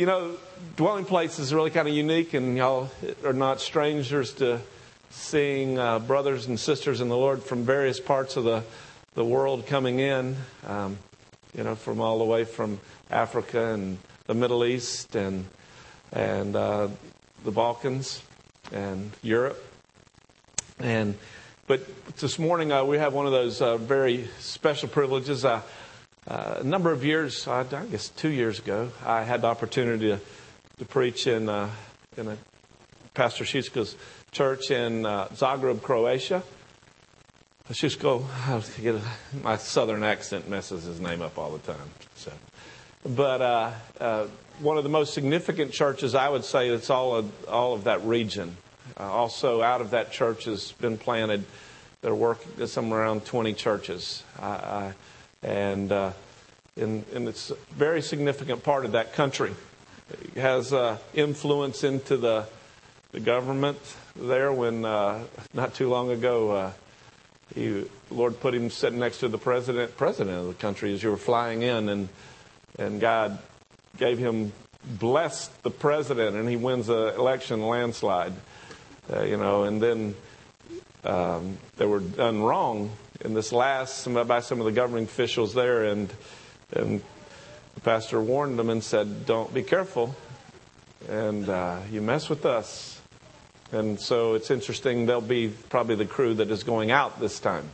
you know, Dwelling Place is really kind of unique, and y'all are not strangers to seeing uh, brothers and sisters in the Lord from various parts of the, the world coming in, um, you know, from all the way from Africa and the Middle East and, and uh, the Balkans and Europe. And, but this morning uh, we have one of those uh, very special privileges. Uh, uh, a number of years, I guess two years ago, I had the opportunity to, to preach in, in a Pastor Shiska's church in uh, Zagreb, Croatia. Let's just go. My southern accent messes his name up all the time. So, but uh, uh, one of the most significant churches, I would say, it's all of, all of that region. Uh, also, out of that church has been planted. There work somewhere around 20 churches, and uh, and, and it's a very significant part of that country. It has uh, influence into the the government there when uh, not too long ago uh, he Lord put him sitting next to the president president of the country as you were flying in and and God gave him blessed the president and he wins the election landslide uh, you know and then um, they were done wrong in this last by some of the governing officials there and and the pastor warned them and said don't be careful and uh, you mess with us and so it's interesting, they'll be probably the crew that is going out this time.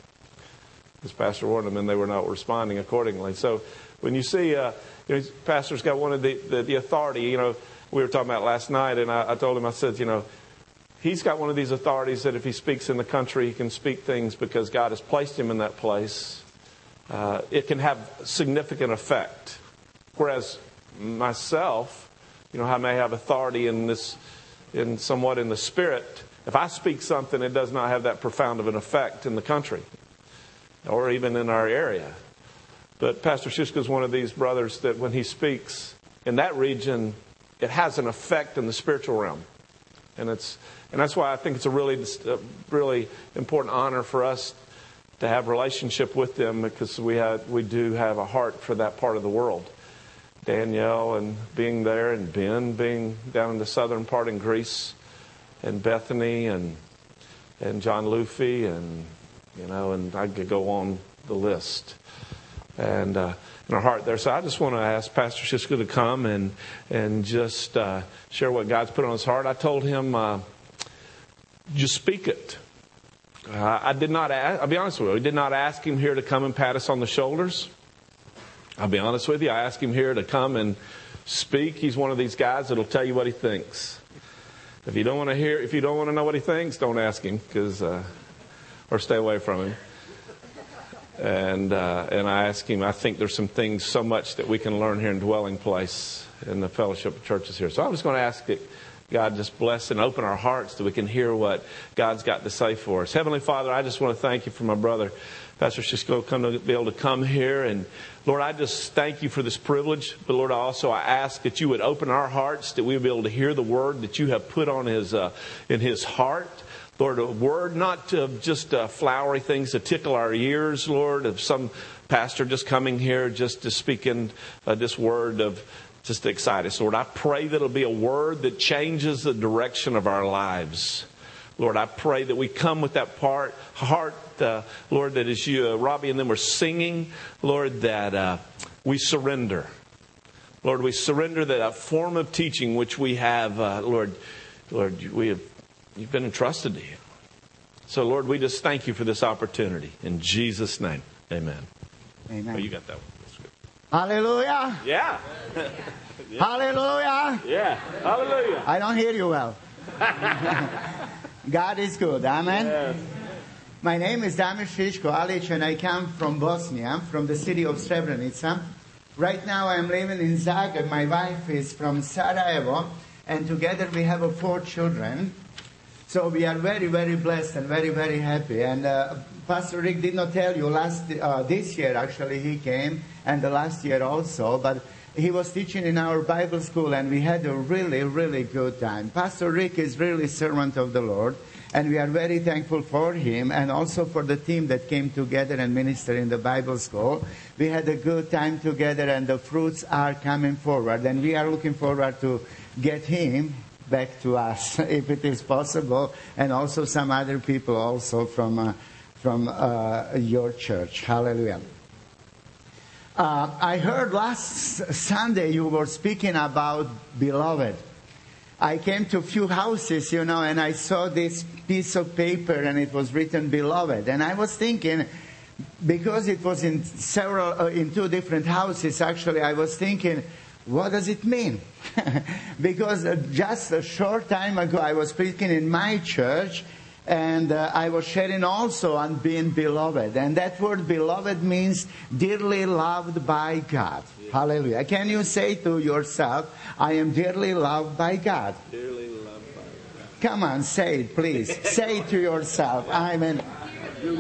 As Pastor warned them, and they were not responding accordingly. So when you see, uh, you know, Pastor's got one of the, the, the, authority, you know, we were talking about last night, and I, I told him, I said, you know, he's got one of these authorities that if he speaks in the country, he can speak things because God has placed him in that place. Uh, it can have significant effect. Whereas myself, you know, I may have authority in this in somewhat in the spirit. If I speak something, it does not have that profound of an effect in the country or even in our area. But Pastor Shiska is one of these brothers that when he speaks in that region, it has an effect in the spiritual realm. And it's and that's why I think it's a really really important honor for us to have relationship with them because we have we do have a heart for that part of the world. Danielle and being there, and Ben being down in the southern part in Greece, and Bethany and and John Luffy, and you know, and I could go on the list. And uh, in our heart there. So I just want to ask Pastor Shiska to come and and just uh, share what God's put on his heart. I told him, uh, just speak it. Uh, I did not. Ask, I'll be honest with you. I did not ask him here to come and pat us on the shoulders. I'll be honest with you. I asked him here to come and speak. He's one of these guys that'll tell you what he thinks. If you don't want to hear, if you don't want to know what he thinks, don't ask him, because uh, or stay away from him. And uh, and I asked him. I think there's some things so much that we can learn here in Dwelling Place in the fellowship of churches here. So I was going to ask that God just bless and open our hearts that we can hear what God's got to say for us. Heavenly Father, I just want to thank you for my brother. Pastor Cisco come to be able to come here. And Lord, I just thank you for this privilege. But Lord, I also I ask that you would open our hearts, that we would be able to hear the word that you have put on his, uh, in his heart. Lord, a word not of just uh, flowery things to tickle our ears, Lord, of some pastor just coming here just to speak in uh, this word of just to excite us. Lord, I pray that it'll be a word that changes the direction of our lives. Lord, I pray that we come with that part, heart, uh, Lord, that as you, uh, Robbie and them were singing, Lord, that uh, we surrender. Lord, we surrender that a form of teaching which we have, uh, Lord, Lord, we have, you've been entrusted to you. So, Lord, we just thank you for this opportunity. In Jesus' name, amen. Amen. Oh, you got that one. Hallelujah. Yeah. yeah. Hallelujah. Yeah. Hallelujah. I don't hear you well. God is good. Amen. Yes. My name is Damir Shishko Alic and I come from Bosnia, from the city of Srebrenica. Right now I am living in Zagreb. My wife is from Sarajevo and together we have four children. So we are very, very blessed and very, very happy. And uh, Pastor Rick did not tell you last uh, this year actually he came and the last year also, but he was teaching in our Bible school, and we had a really, really good time. Pastor Rick is really servant of the Lord, and we are very thankful for him and also for the team that came together and ministered in the Bible school. We had a good time together, and the fruits are coming forward, and we are looking forward to get him back to us if it is possible, and also some other people also from uh, from uh, your church. Hallelujah. Uh, I heard last Sunday you were speaking about beloved. I came to a few houses, you know, and I saw this piece of paper and it was written beloved. And I was thinking, because it was in several, uh, in two different houses, actually, I was thinking, what does it mean? because uh, just a short time ago, I was speaking in my church and uh, I was sharing also on being beloved. And that word beloved means dearly loved by God. Yeah. Hallelujah. Can you say to yourself, I am dearly loved by God? Dearly loved by God. Come on, say it, please. say to yourself, I'm an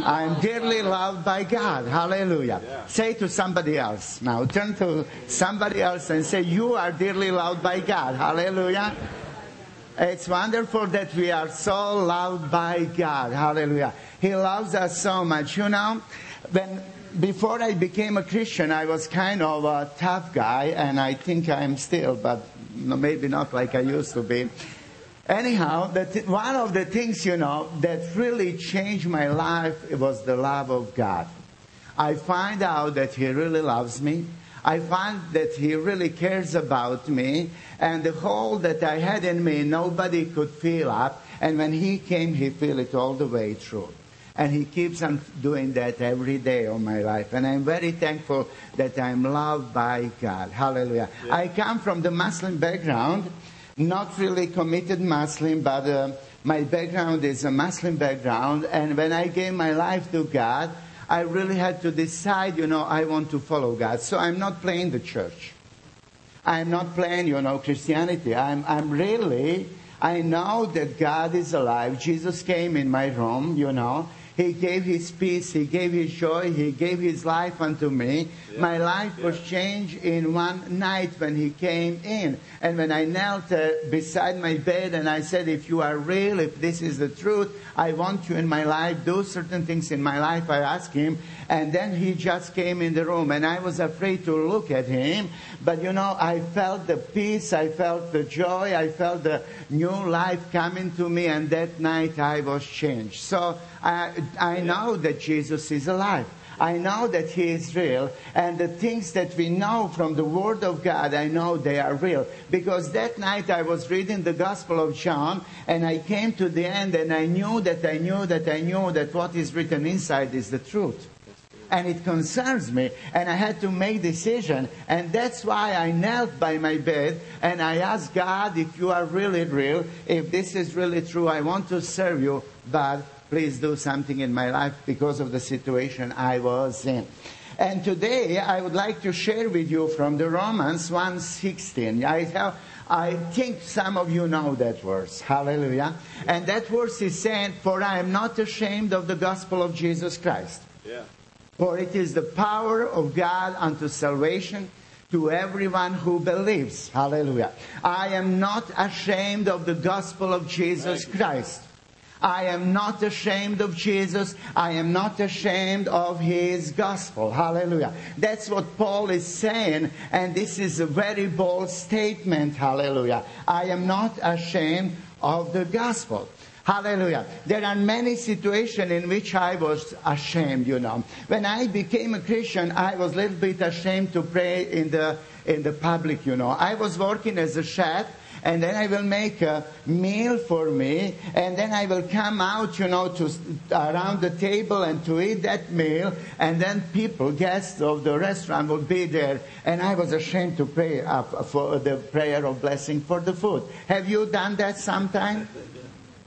I'm dearly loved by God. Hallelujah. Yeah. Say to somebody else. Now turn to somebody else and say, You are dearly loved by God. Hallelujah. It's wonderful that we are so loved by God. Hallelujah. He loves us so much. You know, when before I became a Christian, I was kind of a tough guy, and I think I am still, but maybe not like I used to be. Anyhow, th- one of the things, you know, that really changed my life was the love of God. I find out that He really loves me. I find that he really cares about me and the hole that I had in me, nobody could fill up. And when he came, he filled it all the way through. And he keeps on doing that every day of my life. And I'm very thankful that I'm loved by God. Hallelujah. Yeah. I come from the Muslim background, not really committed Muslim, but uh, my background is a Muslim background. And when I gave my life to God, I really had to decide, you know, I want to follow God. So I'm not playing the church. I'm not playing, you know, Christianity. I'm, I'm really, I know that God is alive. Jesus came in my room, you know. He gave his peace, he gave his joy, he gave his life unto me. Yeah. My life yeah. was changed in one night when he came in. And when I knelt uh, beside my bed and I said, if you are real, if this is the truth, I want you in my life, do certain things in my life, I asked him. And then he just came in the room and I was afraid to look at him. But you know, I felt the peace, I felt the joy, I felt the new life coming to me. And that night I was changed. So I, I know that Jesus is alive. I know that He is real. And the things that we know from the Word of God, I know they are real. Because that night I was reading the Gospel of John and I came to the end and I knew that I knew that I knew that what is written inside is the truth. And it concerns me and I had to make decision. And that's why I knelt by my bed and I asked God, if you are really real, if this is really true, I want to serve you, but please do something in my life because of the situation I was in. And today I would like to share with you from the Romans 1:16. I have I think some of you know that verse. Hallelujah. And that verse is saying, For I am not ashamed of the gospel of Jesus Christ. Yeah. For it is the power of God unto salvation to everyone who believes. Hallelujah. I am not ashamed of the gospel of Jesus Christ. I am not ashamed of Jesus. I am not ashamed of his gospel. Hallelujah. That's what Paul is saying, and this is a very bold statement. Hallelujah. I am not ashamed of the gospel. Hallelujah. There are many situations in which I was ashamed, you know. When I became a Christian, I was a little bit ashamed to pray in the, in the public, you know. I was working as a chef and then I will make a meal for me, and then I will come out, you know, to around the table and to eat that meal, and then people, guests of the restaurant will be there, and I was ashamed to pray uh, for uh, the prayer of blessing for the food. Have you done that sometime?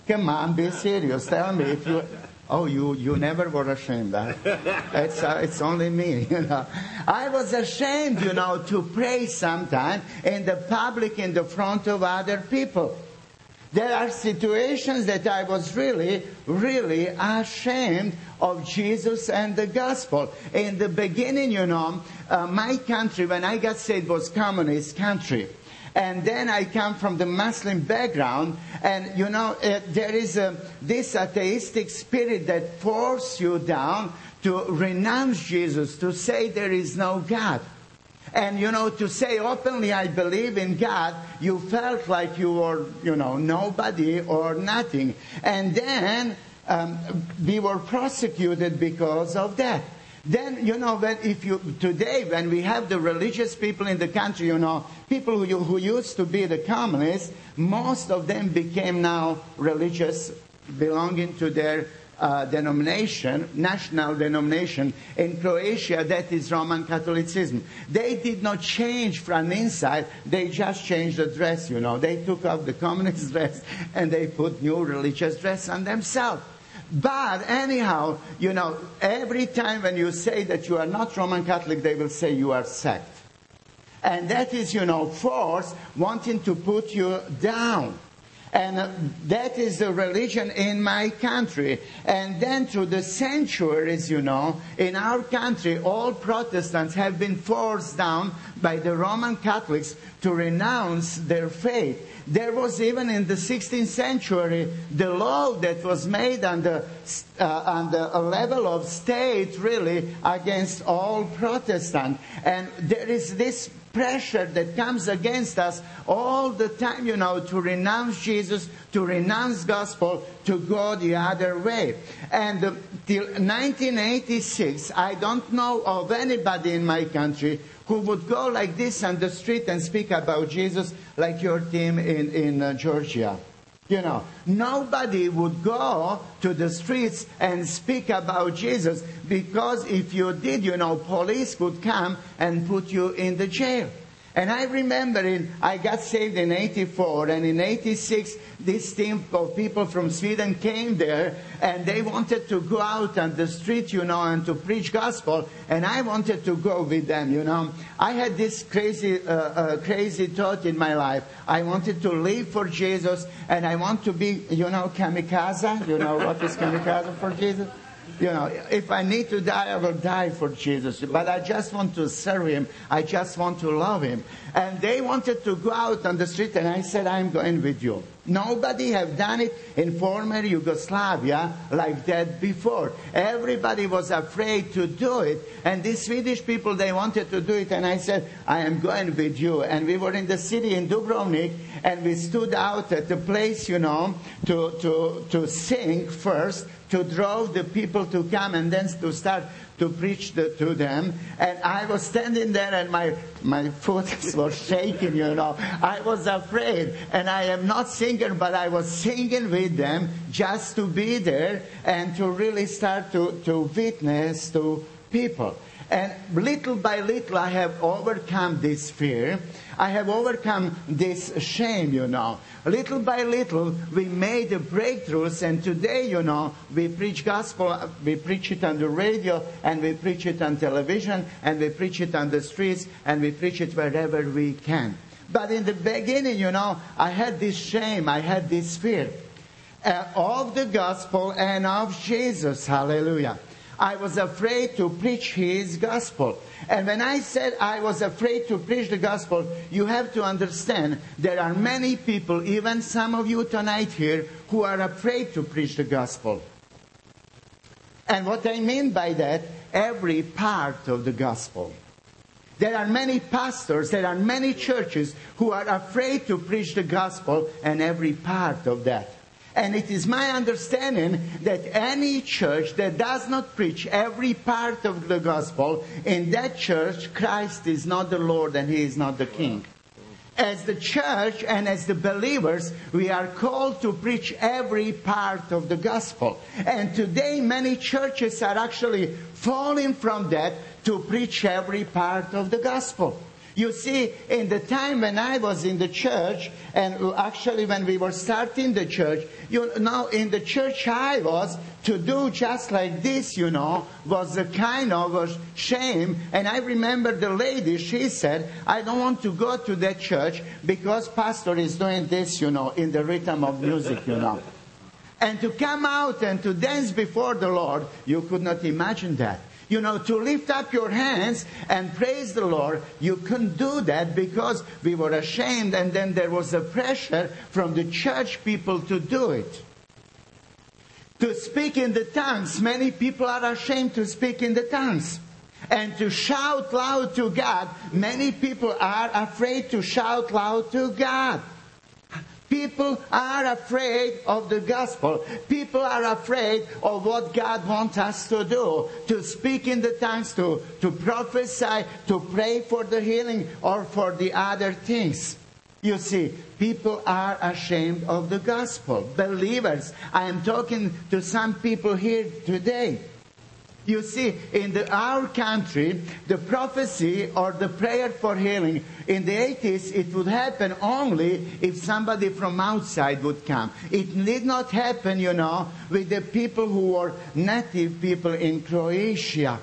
Come on, be serious. Tell me if you. Oh, you, you never were ashamed. Huh? It's, uh, it's only me, you know. I was ashamed, you know, to pray sometime in the public in the front of other people. There are situations that I was really, really ashamed of Jesus and the gospel. In the beginning, you know, uh, my country, when I got saved, was communist country. And then I come from the Muslim background, and you know, uh, there is a, this atheistic spirit that forces you down to renounce Jesus, to say there is no God. And you know, to say openly, I believe in God, you felt like you were, you know, nobody or nothing. And then um, we were prosecuted because of that. Then, you know, when if you, today, when we have the religious people in the country, you know, people who, who used to be the communists, most of them became now religious, belonging to their uh, denomination, national denomination in Croatia, that is Roman Catholicism. They did not change from inside, they just changed the dress, you know. They took off the communist dress and they put new religious dress on themselves. But anyhow, you know, every time when you say that you are not Roman Catholic, they will say you are sect. And that is, you know, force wanting to put you down. And that is the religion in my country. And then through the centuries, you know, in our country, all Protestants have been forced down by the Roman Catholics to renounce their faith. There was even in the 16th century the law that was made on the, uh, on the level of state really against all Protestant. And there is this pressure that comes against us all the time, you know, to renounce Jesus, to renounce gospel, to go the other way. And uh, till 1986, I don't know of anybody in my country who would go like this on the street and speak about Jesus like your team in, in uh, Georgia. You know, nobody would go to the streets and speak about Jesus because if you did, you know, police could come and put you in the jail. And I remember in, I got saved in 84 and in 86 this team of people from Sweden came there and they wanted to go out on the street, you know, and to preach gospel and I wanted to go with them, you know. I had this crazy, uh, uh, crazy thought in my life. I wanted to live for Jesus and I want to be, you know, kamikaze. You know what is kamikaze for Jesus? You know, if I need to die, I will die for Jesus. But I just want to serve Him. I just want to love Him. And they wanted to go out on the street, and I said, I'm going with you. Nobody have done it in former Yugoslavia like that before. Everybody was afraid to do it. And these Swedish people, they wanted to do it. And I said, I am going with you. And we were in the city in Dubrovnik and we stood out at the place, you know, to, to, to sing first, to draw the people to come and then to start to preach the, to them. And I was standing there and my, my foot was shaking, you know. I was afraid. And I am not singer, but I was singing with them just to be there and to really start to, to witness to people. And little by little, I have overcome this fear. I have overcome this shame, you know. Little by little, we made breakthroughs, and today, you know, we preach gospel, we preach it on the radio, and we preach it on television, and we preach it on the streets, and we preach it wherever we can. But in the beginning, you know, I had this shame, I had this fear uh, of the gospel and of Jesus. Hallelujah. I was afraid to preach his gospel. And when I said I was afraid to preach the gospel, you have to understand there are many people, even some of you tonight here, who are afraid to preach the gospel. And what I mean by that, every part of the gospel. There are many pastors, there are many churches who are afraid to preach the gospel and every part of that. And it is my understanding that any church that does not preach every part of the gospel, in that church, Christ is not the Lord and He is not the King. As the church and as the believers, we are called to preach every part of the gospel. And today, many churches are actually falling from that to preach every part of the gospel. You see, in the time when I was in the church, and actually when we were starting the church, you know, in the church I was, to do just like this, you know, was a kind of a shame. And I remember the lady, she said, I don't want to go to that church because pastor is doing this, you know, in the rhythm of music, you know. And to come out and to dance before the Lord, you could not imagine that. You know, to lift up your hands and praise the Lord, you couldn't do that because we were ashamed and then there was a pressure from the church people to do it. To speak in the tongues, many people are ashamed to speak in the tongues. And to shout loud to God, many people are afraid to shout loud to God. People are afraid of the gospel. People are afraid of what God wants us to do. To speak in the tongues, to, to prophesy, to pray for the healing or for the other things. You see, people are ashamed of the gospel. Believers. I am talking to some people here today. You see, in the, our country, the prophecy or the prayer for healing, in the 80s, it would happen only if somebody from outside would come. It did not happen, you know, with the people who were native people in Croatia.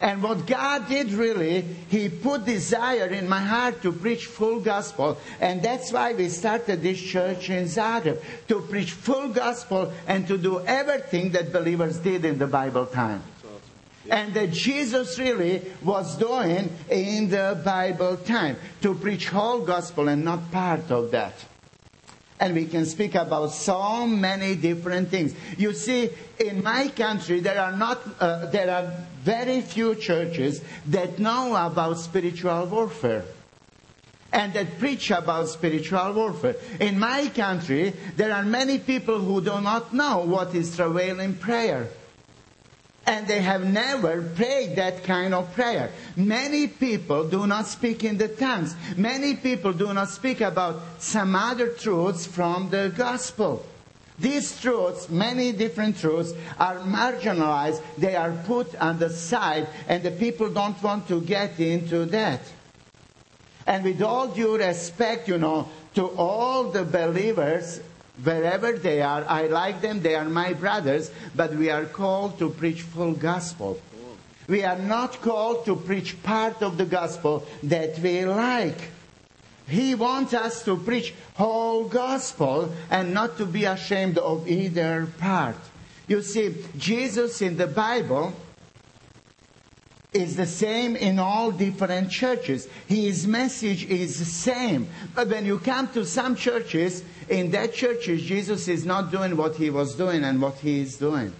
And what God did really, He put desire in my heart to preach full gospel. And that's why we started this church in Zagreb. To preach full gospel and to do everything that believers did in the Bible time. And that Jesus really was doing in the Bible time. To preach whole gospel and not part of that. And we can speak about so many different things. You see, in my country, there are not, uh, there are very few churches that know about spiritual warfare and that preach about spiritual warfare. In my country, there are many people who do not know what is travailing prayer and they have never prayed that kind of prayer. Many people do not speak in the tongues. Many people do not speak about some other truths from the gospel. These truths, many different truths, are marginalized. They are put on the side, and the people don't want to get into that. And with all due respect, you know, to all the believers wherever they are. I like them, they are my brothers, but we are called to preach full gospel. We are not called to preach part of the gospel that we like. He wants us to preach whole gospel and not to be ashamed of either part. You see, Jesus in the Bible is the same in all different churches. His message is the same. But when you come to some churches, in that churches, Jesus is not doing what he was doing and what he is doing.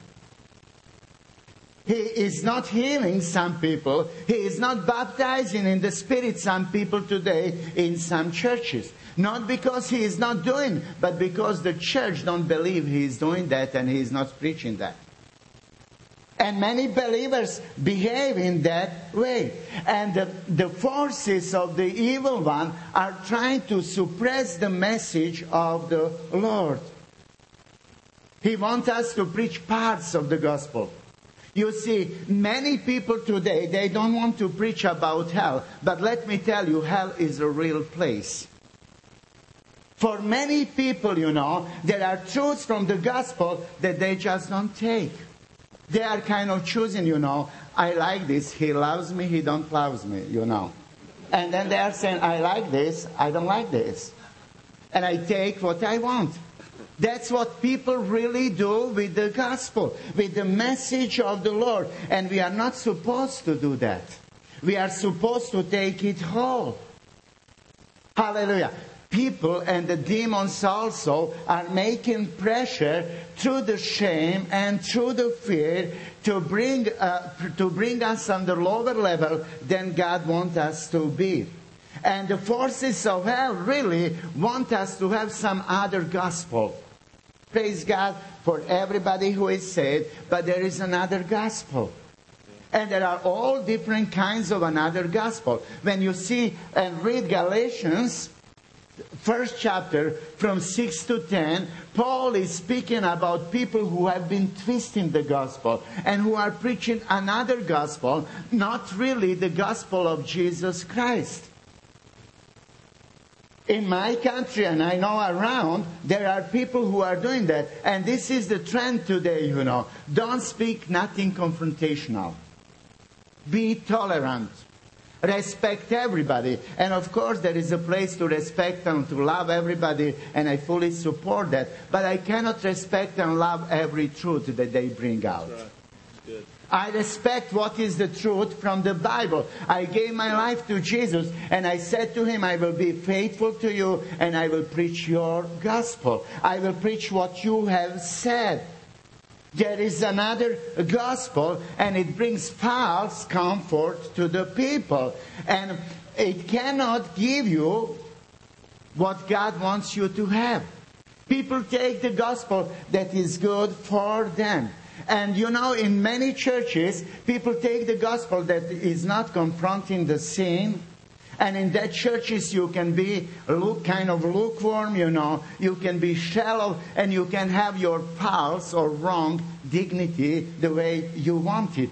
He is not healing some people. He is not baptizing in the Spirit some people today in some churches. Not because he is not doing, but because the church don't believe he is doing that and he is not preaching that. And many believers behave in that way. And the, the, forces of the evil one are trying to suppress the message of the Lord. He wants us to preach parts of the gospel. You see, many people today, they don't want to preach about hell. But let me tell you, hell is a real place. For many people, you know, there are truths from the gospel that they just don't take. They are kind of choosing, you know, I like this, he loves me, he don't loves me, you know. And then they are saying, I like this, I don't like this. And I take what I want. That's what people really do with the gospel, with the message of the Lord. And we are not supposed to do that. We are supposed to take it whole. Hallelujah people and the demons also are making pressure through the shame and through the fear to bring, uh, to bring us on the lower level than God wants us to be. And the forces of hell really want us to have some other gospel. Praise God for everybody who is saved, but there is another gospel. And there are all different kinds of another gospel. When you see and read Galatians, first chapter from 6 to 10, Paul is speaking about people who have been twisting the gospel and who are preaching another gospel, not really the gospel of Jesus Christ. in my country and I know around, there are people who are doing that. And this is the trend today, you know. Don't speak nothing confrontational. Be tolerant. Respect everybody. And of course, there is a place to respect and to love everybody, and I fully support that. But I cannot respect and love every truth that they bring out. Right. I respect what is the truth from the Bible. I gave my life to Jesus and I said to him, I will be faithful to you and I will preach your gospel. I will preach what you have said. There is another gospel and it brings false comfort to the people. And it cannot give you what God wants you to have. People take the gospel that is good for them. And you know, in many churches, people take the gospel that is not confronting the sin. And in that churches, you can be look, kind of lukewarm, you know. You can be shallow and you can have your false or wrong dignity the way you want it.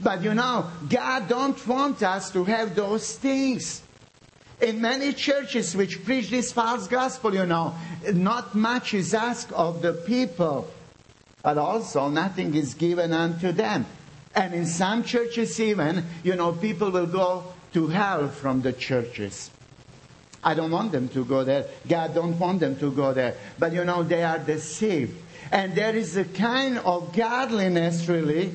But you know, God don't want us to have those things. In many churches which preach this false gospel, you know, not much is asked of the people but also nothing is given unto them. And in some churches, even, you know, people will go to hell from the churches. I don't want them to go there. God don't want them to go there. But you know, they are deceived. And there is a kind of godliness, really,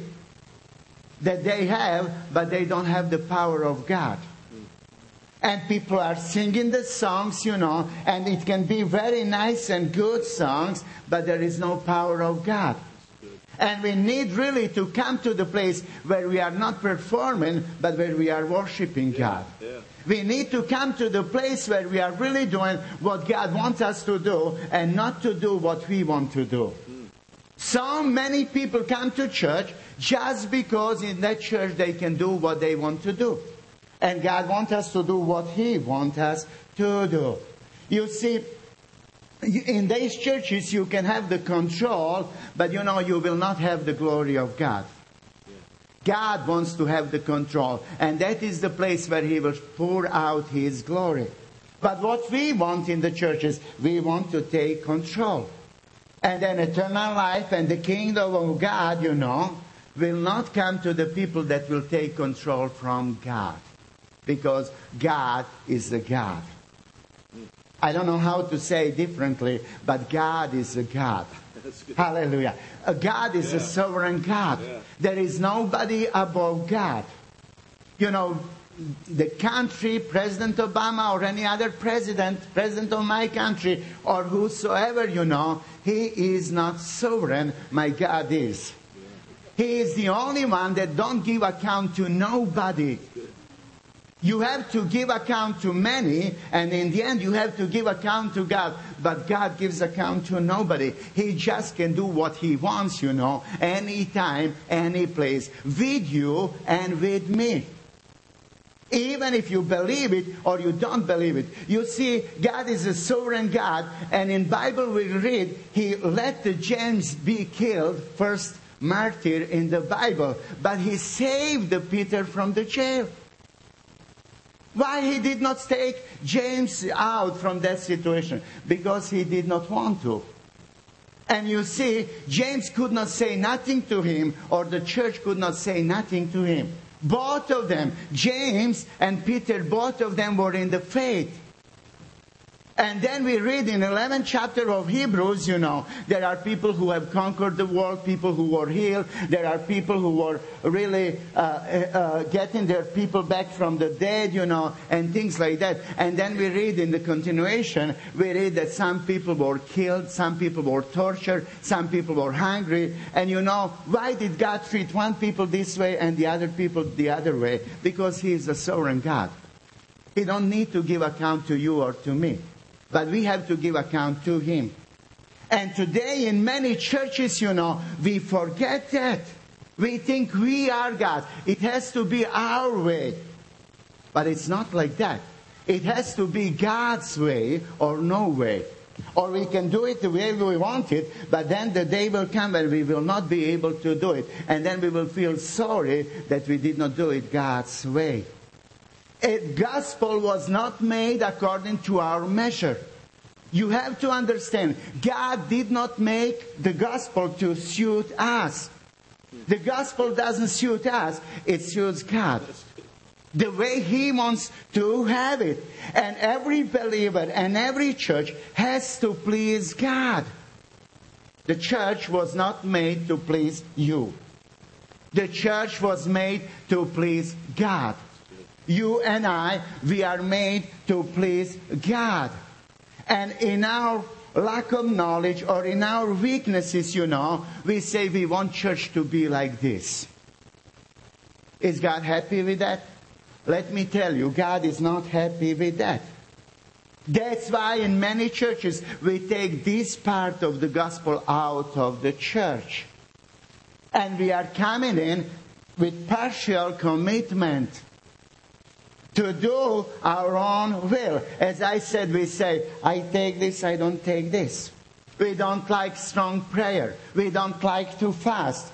that they have, but they don't have the power of God. And people are singing the songs, you know, and it can be very nice and good songs, but there is no power of God. And we need really to come to the place where we are not performing, but where we are worshiping God. Yeah. We need to come to the place where we are really doing what God wants us to do and not to do what we want to do. Hmm. So many people come to church just because in that church they can do what they want to do. And God wants us to do what He wants us to do. You see, in these churches you can have the control, but you know, you will not have the glory of God. God wants to have the control, and that is the place where He will pour out His glory. But what we want in the churches, we want to take control. And then eternal life and the kingdom of God, you know, will not come to the people that will take control from God. Because God is the God. I don't know how to say it differently, but God is a God. Hallelujah. A God is Yeah. a sovereign God. Yeah. There is nobody above God. You know, the country, President Obama or any other president, president of my country, or whosoever, you know, he is not sovereign. My God is. He is the only one that don't give account to nobody. You have to give account to many, and in the end, you have to give account to God. But God gives account to nobody. He just can do what He wants, you know, anytime, any place, with you and with me. Even if you believe it or you don't believe it. You see, God is a sovereign God, and in Bible we read, He let the James be killed, first martyr in the Bible, but He saved Peter from the jail. Why he did not take James out from that situation? Because he did not want to. And you see, James could not say nothing to him, or the church could not say nothing to him. Both of them, James and Peter, both of them were in the faith. And then we read in 11th chapter of Hebrews, you know, there are people who have conquered the world, people who were healed, there are people who were really uh, uh, getting their people back from the dead, you know, and things like that. And then we read in the continuation, we read that some people were killed, some people were tortured, some people were hungry. And you know, why did God treat one people this way and the other people the other way? Because He is a sovereign God. He don't need to give account to you or to me. But we have to give account to Him. And today in many churches, you know, we forget that. We think we are God. It has to be our way. But it's not like that. It has to be God's way or no way. Or we can do it the way we want it, but then the day will come when we will not be able to do it. And then we will feel sorry that we did not do it God's way. A gospel was not made according to our measure. You have to understand, God did not make the gospel to suit us. The gospel doesn't suit us, it suits God. The way He wants to have it. And every believer and every church has to please God. The church was not made to please you. The church was made to please God. You and I, we are made to please God. And in our lack of knowledge or in our weaknesses, you know, we say we want church to be like this. Is God happy with that? Let me tell you, God is not happy with that. That's why in many churches we take this part of the gospel out of the church. And we are coming in with partial commitment to do our own will. As I said, we say, I take this, I don't take this. We don't like strong prayer. We don't like to fast.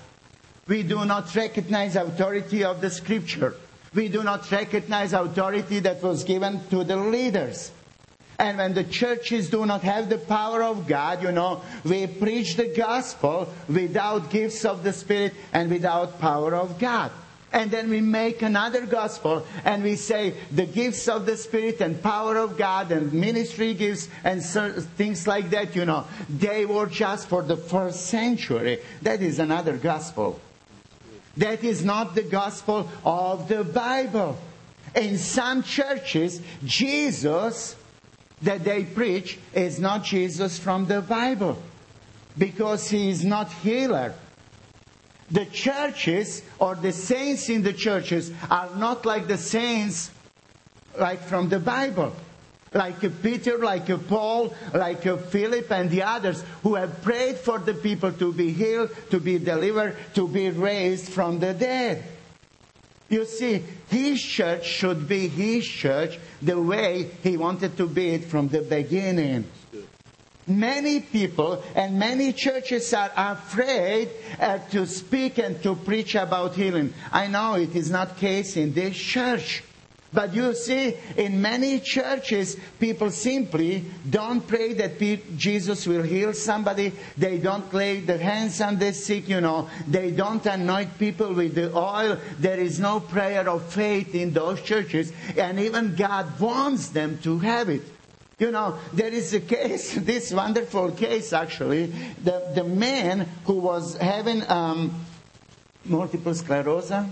We do not recognize authority of the scripture. We do not recognize authority that was given to the leaders. And when the churches do not have the power of God, you know, we preach the gospel without gifts of the Spirit and without power of God and then we make another gospel and we say the gifts of the Spirit and power of God and ministry gifts and things like that, you know, they were just for the first century. That is another gospel. That is not the gospel of the Bible. In some churches, Jesus that they preach is not Jesus from the Bible because he is not healer the churches or the saints in the churches are not like the saints like from the Bible. Like Peter, like Paul, like Philip and the others who have prayed for the people to be healed, to be delivered, to be raised from the dead. You see, his church should be his church the way he wanted to be it from the beginning. Many people and many churches are afraid uh, to speak and to preach about healing. I know it is not case in this church. But you see, in many churches, people simply don't pray that Jesus will heal somebody. They don't lay their hands on the sick, you know. They don't anoint people with the oil. There is no prayer of faith in those churches. And even God wants them to have it. You know, there is a case, this wonderful case actually, the, the man who was having um, multiple sclerosis,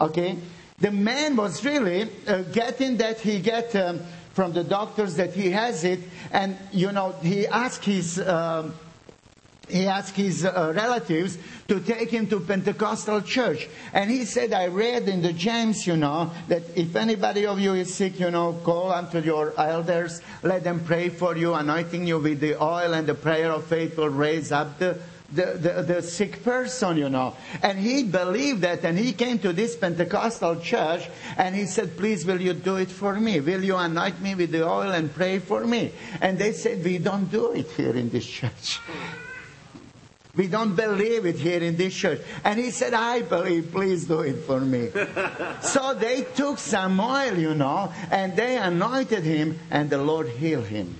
okay, the man was really uh, getting that he get um, from the doctors that he has it, and you know, he asked his. Um, he asked his uh, relatives to take him to Pentecostal church. And he said, I read in the James, you know, that if anybody of you is sick, you know, call unto your elders, let them pray for you, anointing you with the oil and the prayer of faith will raise up the, the, the, the sick person, you know. And he believed that and he came to this Pentecostal church and he said, please will you do it for me? Will you anoint me with the oil and pray for me? And they said, we don't do it here in this church. We don't believe it here in this church. And he said, I believe, please do it for me. so they took some oil, you know, and they anointed him, and the Lord healed him.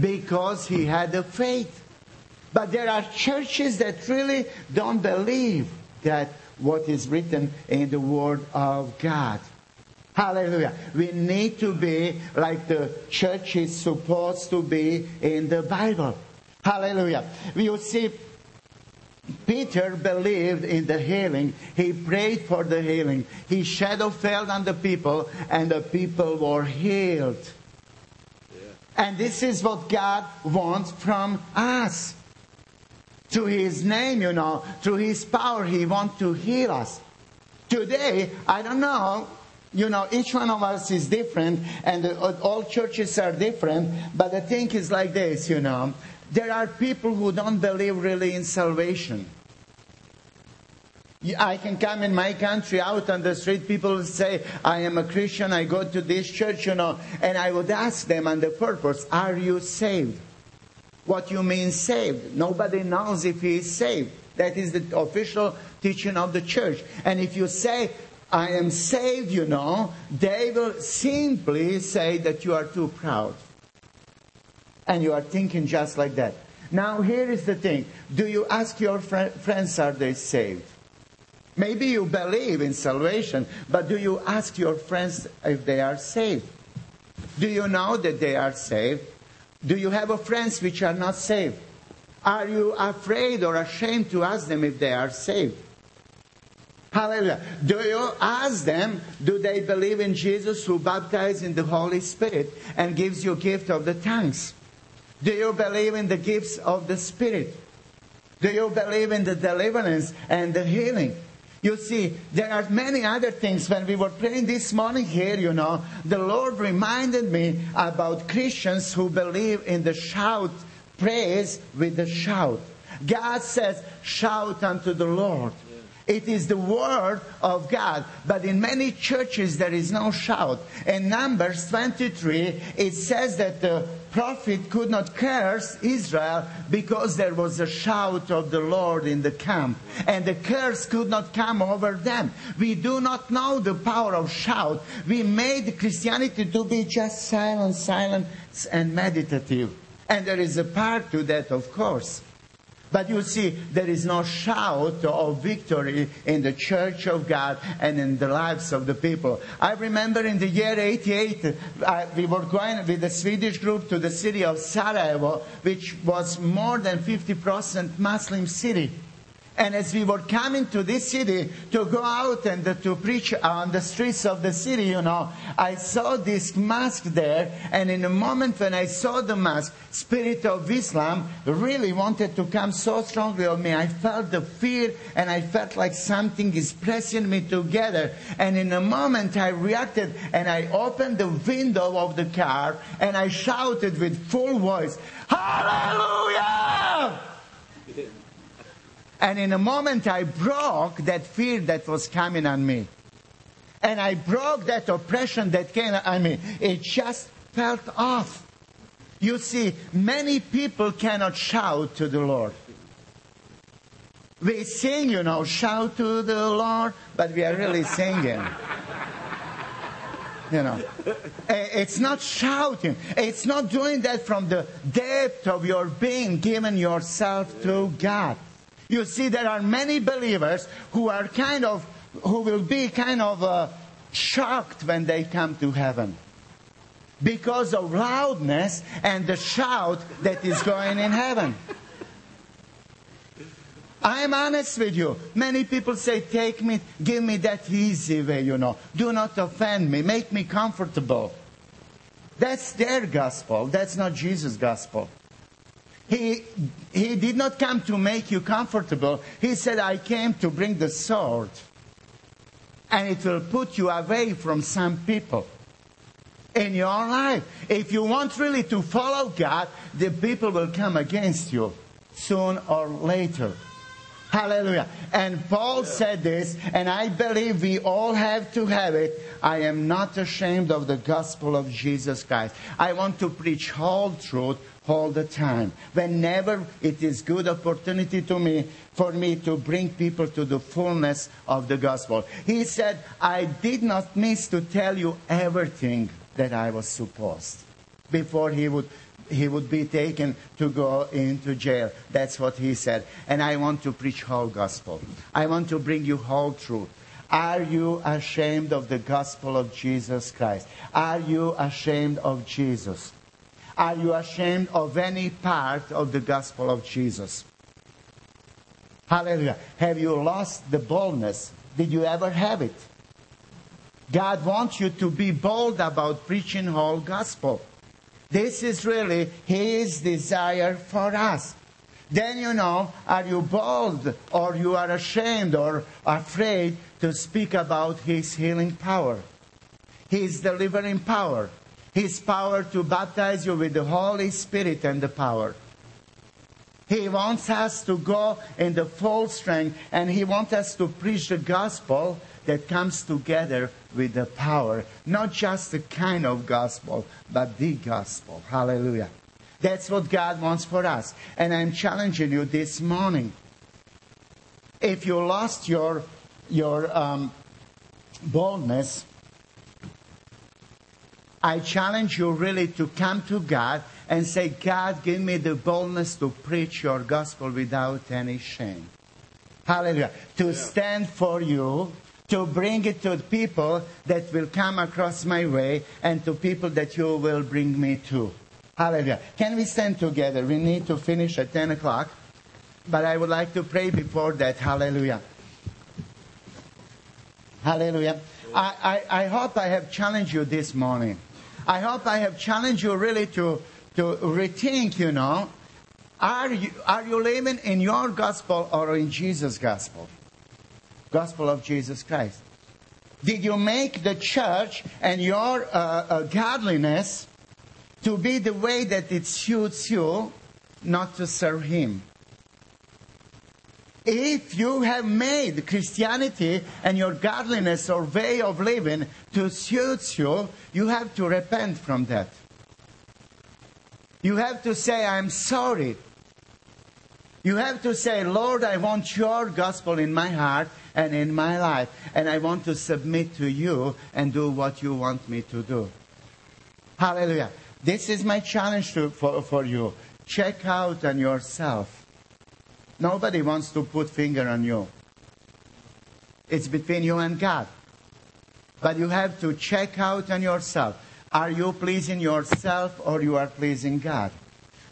Because he had the faith. But there are churches that really don't believe that what is written in the Word of God. Hallelujah. We need to be like the church is supposed to be in the Bible. Hallelujah. You see, Peter believed in the healing. He prayed for the healing. His shadow fell on the people, and the people were healed. Yeah. And this is what God wants from us. To His name, you know, through His power, He wants to heal us. Today, I don't know you know, each one of us is different, and all churches are different. But the thing is like this, you know. There are people who don't believe really in salvation. I can come in my country out on the street, people say, I am a Christian, I go to this church, you know, and I would ask them on the purpose, are you saved? What you mean saved? Nobody knows if he is saved. That is the official teaching of the church. And if you say, I am saved, you know, they will simply say that you are too proud. And you are thinking just like that. Now, here is the thing. Do you ask your fr- friends, are they saved? Maybe you believe in salvation, but do you ask your friends if they are saved? Do you know that they are saved? Do you have friends which are not saved? Are you afraid or ashamed to ask them if they are saved? Hallelujah. Do you ask them, do they believe in Jesus who baptized in the Holy Spirit and gives you gift of the tongues? Do you believe in the gifts of the Spirit? Do you believe in the deliverance and the healing? You see, there are many other things. When we were praying this morning here, you know, the Lord reminded me about Christians who believe in the shout praise with the shout. God says, shout unto the Lord. It is the word of God. But in many churches, there is no shout. In Numbers 23, it says that the prophet could not curse Israel because there was a shout of the Lord in the camp. And the curse could not come over them. We do not know the power of shout. We made Christianity to be just silent, silent, and meditative. And there is a part to that, of course. But you see, there is no shout of victory in the church of God and in the lives of the people. I remember in the year 88, uh, we were going with the Swedish group to the city of Sarajevo, which was more than 50% Muslim city. And as we were coming to this city to go out and to preach on the streets of the city, you know, I saw this mosque there. And in a moment when I saw the mosque, Spirit of Islam really wanted to come so strongly on me. I felt the fear and I felt like something is pressing me together. And in a moment I reacted and I opened the window of the car and I shouted with full voice, Hallelujah! And in a moment, I broke that fear that was coming on me. And I broke that oppression that came on me. It just felt off. You see, many people cannot shout to the Lord. We sing, you know, shout to the Lord, but we are really singing. You know, eh, it's not shouting. It's not doing that from the depth of your being, giving yourself to God. You see, there are many believers who are kind of, who will be kind of uh, shocked when they come to heaven because of loudness and the shout that is going in heaven. I'm honest with you. Many people say, take me, give me that easy way, you know. Do not offend me. Make me comfortable. That's their gospel. That's not Jesus' gospel. He, he did not come to make you comfortable. He said, I came to bring the sword. And it will put you away from some people in your life. If you want really to follow God, the people will come against you soon or later. Hallelujah. And Paul said this, and I believe we all have to have it. I am not ashamed of the gospel of Jesus Christ. I want to preach whole truth all the time. Whenever it is good opportunity to me for me to bring people to the fullness of the gospel. He said, I did not miss to tell you everything that I was supposed before he would he would be taken to go into jail. That's what he said. And I want to preach whole gospel. I want to bring you whole truth. Are you ashamed of the gospel of Jesus Christ? Are you ashamed of Jesus? Are you ashamed of any part of the gospel of Jesus? Hallelujah. Have you lost the boldness? Did you ever have it? God wants you to be bold about preaching whole gospel. This is really His desire for us. Then you know, are you bold or you are ashamed or afraid to speak about His healing power, His delivering power, his power to baptize you with the Holy Spirit and the power. He wants us to go in the full strength and He wants us to preach the gospel that comes together with the power. Not just the kind of gospel, but the gospel. Hallelujah. That's what God wants for us. And I'm challenging you this morning. If you lost your, your um, boldness, I challenge you really to come to God and say, God, give me the boldness to preach your gospel without any shame. Hallelujah. To stand for you, to bring it to the people that will come across my way, and to people that you will bring me to. Hallelujah. Can we stand together? We need to finish at 10 o'clock, but I would like to pray before that. Hallelujah. Hallelujah. I, I, I hope I have challenged you this morning. I hope I have challenged you really to, to rethink, you know, are you, are you living in your gospel or in Jesus' gospel? Gospel of Jesus Christ. Did you make the church and your uh, uh, godliness to be the way that it suits you, not to serve Him? If you have made Christianity and your godliness or way of living to suit you, you have to repent from that. You have to say, I'm sorry. You have to say, Lord, I want your gospel in my heart and in my life, and I want to submit to you and do what you want me to do. Hallelujah. This is my challenge to, for, for you. Check out on yourself. Nobody wants to put finger on you. It's between you and God. But you have to check out on yourself. Are you pleasing yourself or you are pleasing God?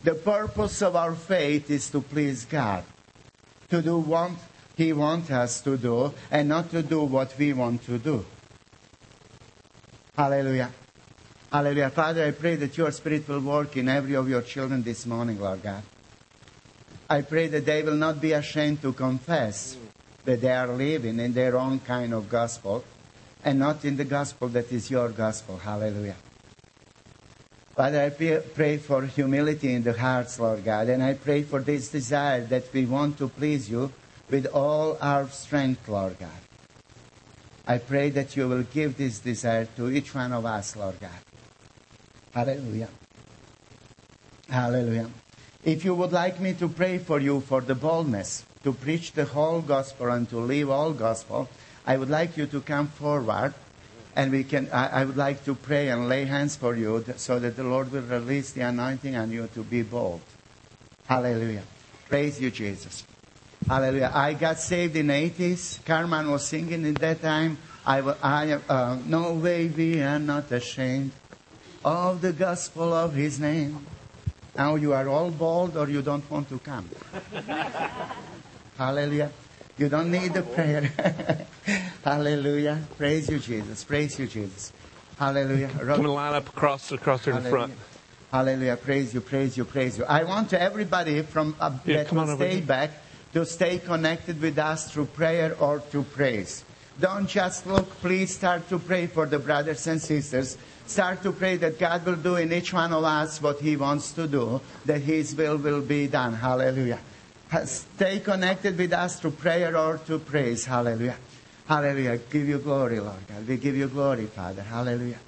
The purpose of our faith is to please God, to do what He wants us to do, and not to do what we want to do. Hallelujah. Hallelujah. Father, I pray that your Spirit will work in every of your children this morning, Lord God. I pray that they will not be ashamed to confess that they are living in their own kind of gospel and not in the gospel that is your gospel. Hallelujah. Father, I pray for humility in the hearts, Lord God, and I pray for this desire that we want to please you with all our strength, Lord God. I pray that you will give this desire to each one of us, Lord God. Hallelujah. Hallelujah. If you would like me to pray for you for the boldness to preach the whole gospel and to live all gospel, I would like you to come forward and we can I, I, would like to pray and lay hands for you so that the lord will release the anointing on you to be bold hallelujah praise you jesus hallelujah i got saved in the 80s carmen was singing in that time i, I uh, no way we are not ashamed of the gospel of his name now you are all bold or you don't want to come hallelujah you don't need the prayer. Hallelujah. Praise you, Jesus. Praise you, Jesus. Hallelujah. Come and line up across across here in front. Hallelujah. Praise you, praise you, praise you. I want to everybody from uh, Yeah, that come will on over stay here. back to stay connected with us through prayer or through praise. Don't just look, please start to pray for the brothers and sisters. Start to pray that God will do in each one of us what He wants to do, that His will will be done. Hallelujah. Stay connected with us through prayer or to praise. Hallelujah. Hallelujah. Give you glory, Lord God. We give you glory, Father. Hallelujah.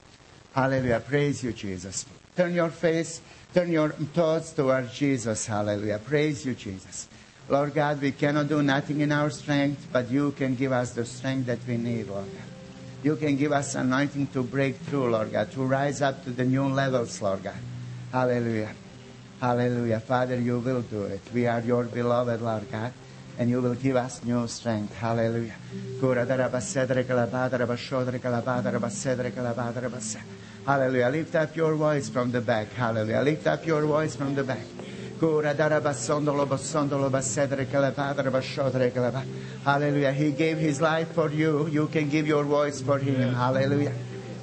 Hallelujah. Praise you, Jesus. Turn your face, turn your thoughts towards Jesus. Hallelujah. Praise you, Jesus. Lord God, we cannot do nothing in our strength, but you can give us the strength that we need, Lord God. You can give us anointing to break through, Lord God, to rise up to the new levels, Lord God. Hallelujah. Hallelujah. Father, you will do it. We are your beloved, Lord God, and you will give us new strength. Hallelujah. Hallelujah. Lift up your voice from the back. Hallelujah. Lift up your voice from the back. Hallelujah. He gave his life for you. You can give your voice for him. Hallelujah.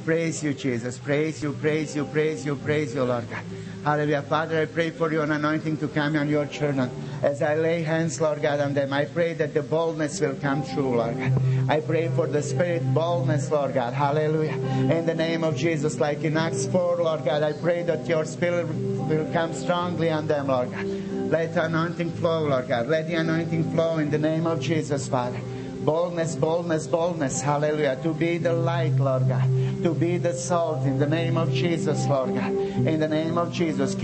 Praise you, Jesus. Praise you, praise you, praise you, praise you, Lord God. Hallelujah. Father, I pray for your anointing to come on your children. As I lay hands, Lord God, on them, I pray that the boldness will come true, Lord God. I pray for the spirit boldness, Lord God. Hallelujah. In the name of Jesus, like in Acts 4, Lord God, I pray that your spirit will come strongly on them, Lord God. Let the anointing flow, Lord God. Let the anointing flow in the name of Jesus, Father. Boldness, boldness, boldness. Hallelujah. To be the light, Lord God. to be the salt in the name of Jesus, Lord God. In the name of Jesus. Ula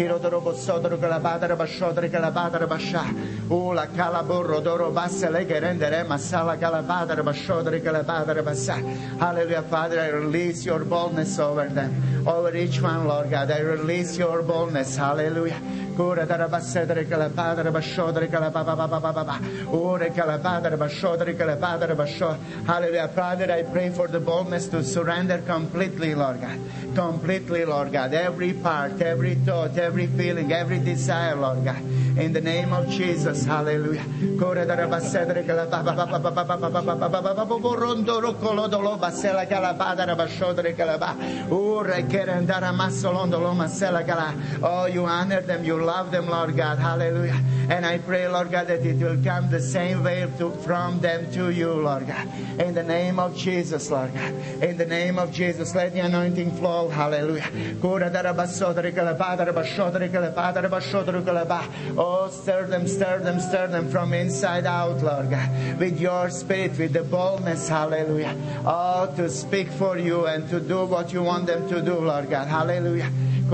kalaburro doro basse legerendere masala kalabadara bashodere kalabadara basa. Hallelujah, Father, I release your boldness over them, over each one, Lord God. I release your boldness. Hallelujah. Kura dara basedere kalabadara bashodere kalababa. Ure kalabadara bashodere kalabadara basho. Hallelujah, Father, I pray for the boldness to surrender completely, Lord God. Completely, Lord God. Every part, every thought, every feeling, every desire, Lord God. In the name of Jesus, hallelujah. Oh, you honor them, you love them, Lord God. Hallelujah. And I pray, Lord God, that it will come the same way to, from them to you, Lord God. In the name of Jesus, Lord God. In the name of Jesus, let the anointing flow. Hallelujah. Oh, stir them, stir them, stir them from inside out, Lord God. With your spirit, with the boldness, hallelujah. Oh, to speak for you and to do what you want them to do, Lord God. Hallelujah. I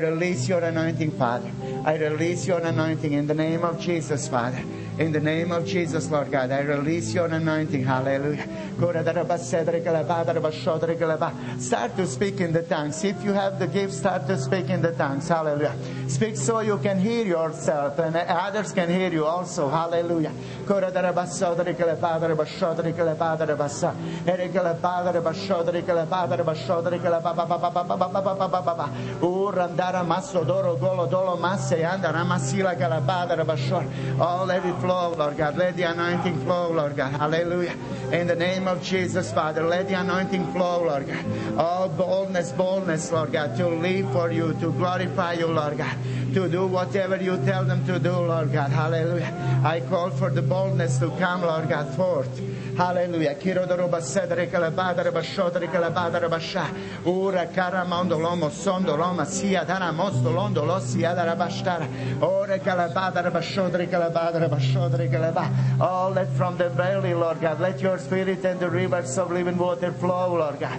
release your anointing, Father. I release your anointing in the name of Jesus, Father. In the name of Jesus, Lord God, I release your anointing. Hallelujah. Start to speak in the tongues. If you have the gift, start to speak in the tongues. Hallelujah. Speak so you can hear yourself and others can hear you also. Hallelujah. Urandara maso flow, Lord God. Let the anointing flow, Lord God. Hallelujah. In the name of Jesus, Father, let the anointing flow, Lord God. Oh, boldness, boldness, Lord God, to live for you, to glorify you, Lord God, to do whatever you tell them to do, Lord God. Hallelujah. I call for the boldness to come, Lord God, forth. Hallelujah. Basha. Ura lomo sondo loma sia mosto londo lo sia. Ora Oh, let from the belly, Lord God, let your spirit and the rivers of living water flow, Lord God.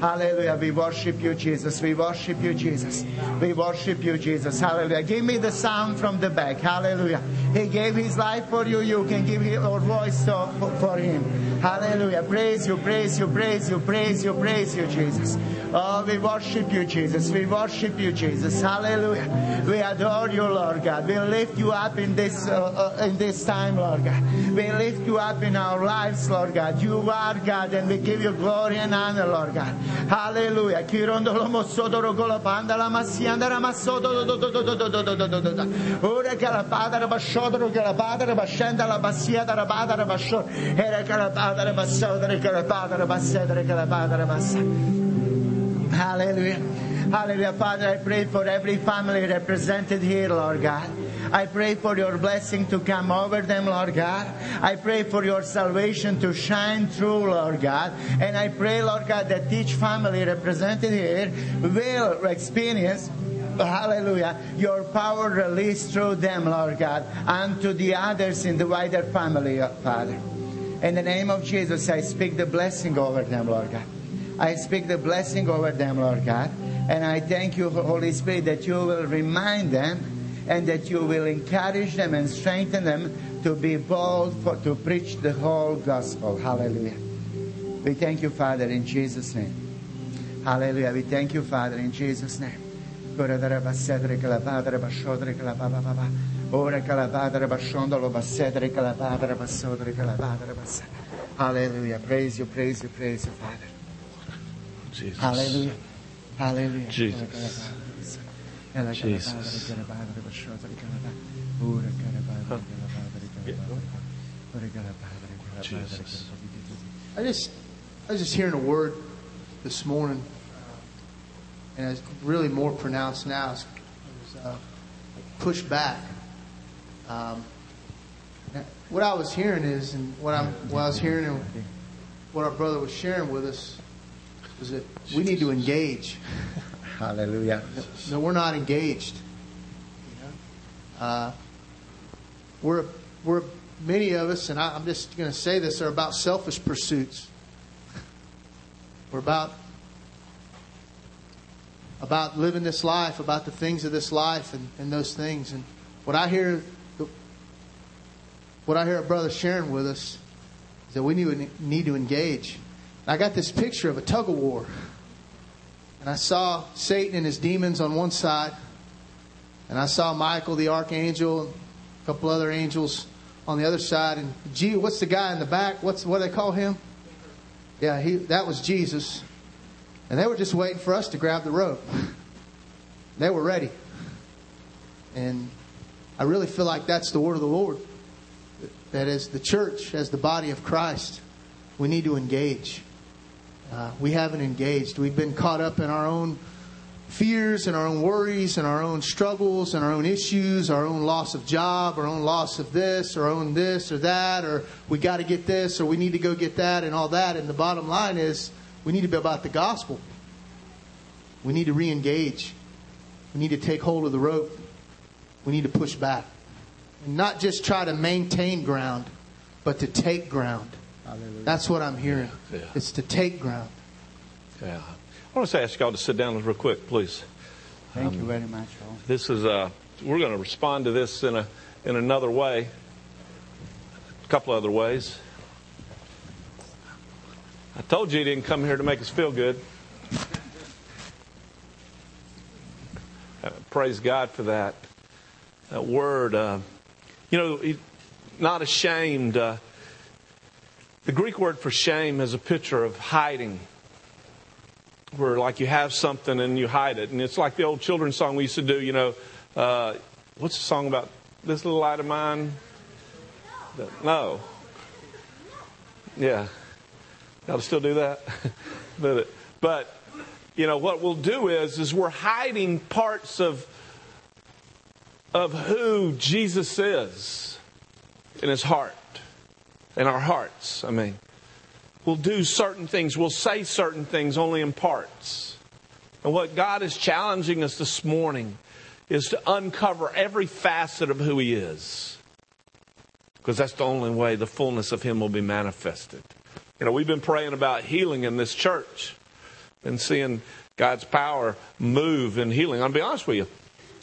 Hallelujah. We worship you, Jesus. We worship you, Jesus. We worship you, Jesus. Hallelujah. Give me the sound from the back. Hallelujah. He gave his life for you. You can give your voice for him. Hallelujah. Praise you, praise you, praise you, praise you, praise you, Jesus. Oh, we worship you, Jesus. We worship you, Jesus. Hallelujah. We adore you, Lord God. We lift you up in this uh, uh, in this time, Lord God. We lift you up in our lives, Lord God. You are God, and we give you glory and honor, Lord God. Hallelujah. Hallelujah. Hallelujah. Father, I pray for every family represented here, Lord God. I pray for your blessing to come over them, Lord God. I pray for your salvation to shine through, Lord God. And I pray, Lord God, that each family represented here will experience hallelujah, your power released through them, Lord God, and to the others in the wider family, Father. In the name of Jesus, I speak the blessing over them, Lord God. I speak the blessing over them, Lord God. And I thank you, Holy Spirit, that you will remind them and that you will encourage them and strengthen them to be bold for, to preach the whole gospel. Hallelujah. We thank you, Father, in Jesus' name. Hallelujah. We thank you, Father, in Jesus' name. Hallelujah. Praise you, praise you, praise you, Father. Jesus. Hallelujah. Hallelujah. Jesus. Jesus. Jesus. I just, I was just hearing a word this morning, and it's really more pronounced now. It's, it's uh, push back. Um, what I was hearing is, and what I'm, what I was hearing, and what our brother was sharing with us, is that we need to engage. Hallelujah. No, we're not engaged. Uh, we're we're many of us, and I, I'm just going to say this, are about selfish pursuits. We're about about living this life, about the things of this life, and, and those things. And what I hear, what I hear a brother sharing with us is that we need, need to engage. I got this picture of a tug of war, and I saw Satan and his demons on one side, and I saw Michael the archangel, and a couple other angels on the other side. And gee, what's the guy in the back? What's what do they call him? Yeah, he that was Jesus. And they were just waiting for us to grab the rope. They were ready. And I really feel like that's the word of the Lord. That as the church, as the body of Christ, we need to engage. Uh, we haven't engaged. We've been caught up in our own fears and our own worries and our own struggles and our own issues, our own loss of job, our own loss of this, our own this or that, or we got to get this or we need to go get that and all that. And the bottom line is we need to be about the gospel. We need to re engage. We need to take hold of the rope. We need to push back. And not just try to maintain ground, but to take ground. Hallelujah. That's what I'm hearing. Yeah, yeah. It's to take ground. Yeah. I want to ask y'all to sit down real quick, please. Thank um, you very much. This is uh, we're going to respond to this in a in another way, a couple other ways. I told you he didn't come here to make us feel good. Uh, praise God for that. That word, uh, you know, not ashamed. Uh, the Greek word for shame is a picture of hiding where like you have something and you hide it. And it's like the old children's song we used to do, you know, uh, what's the song about this little light of mine? No. Yeah. Y'all still do that? but, but, you know, what we'll do is, is we're hiding parts of, of who Jesus is in his heart, in our hearts, I mean we'll do certain things, we'll say certain things only in parts. And what God is challenging us this morning is to uncover every facet of who He is. Because that's the only way the fullness of Him will be manifested. You know, we've been praying about healing in this church and seeing God's power move in healing. I'll be honest with you.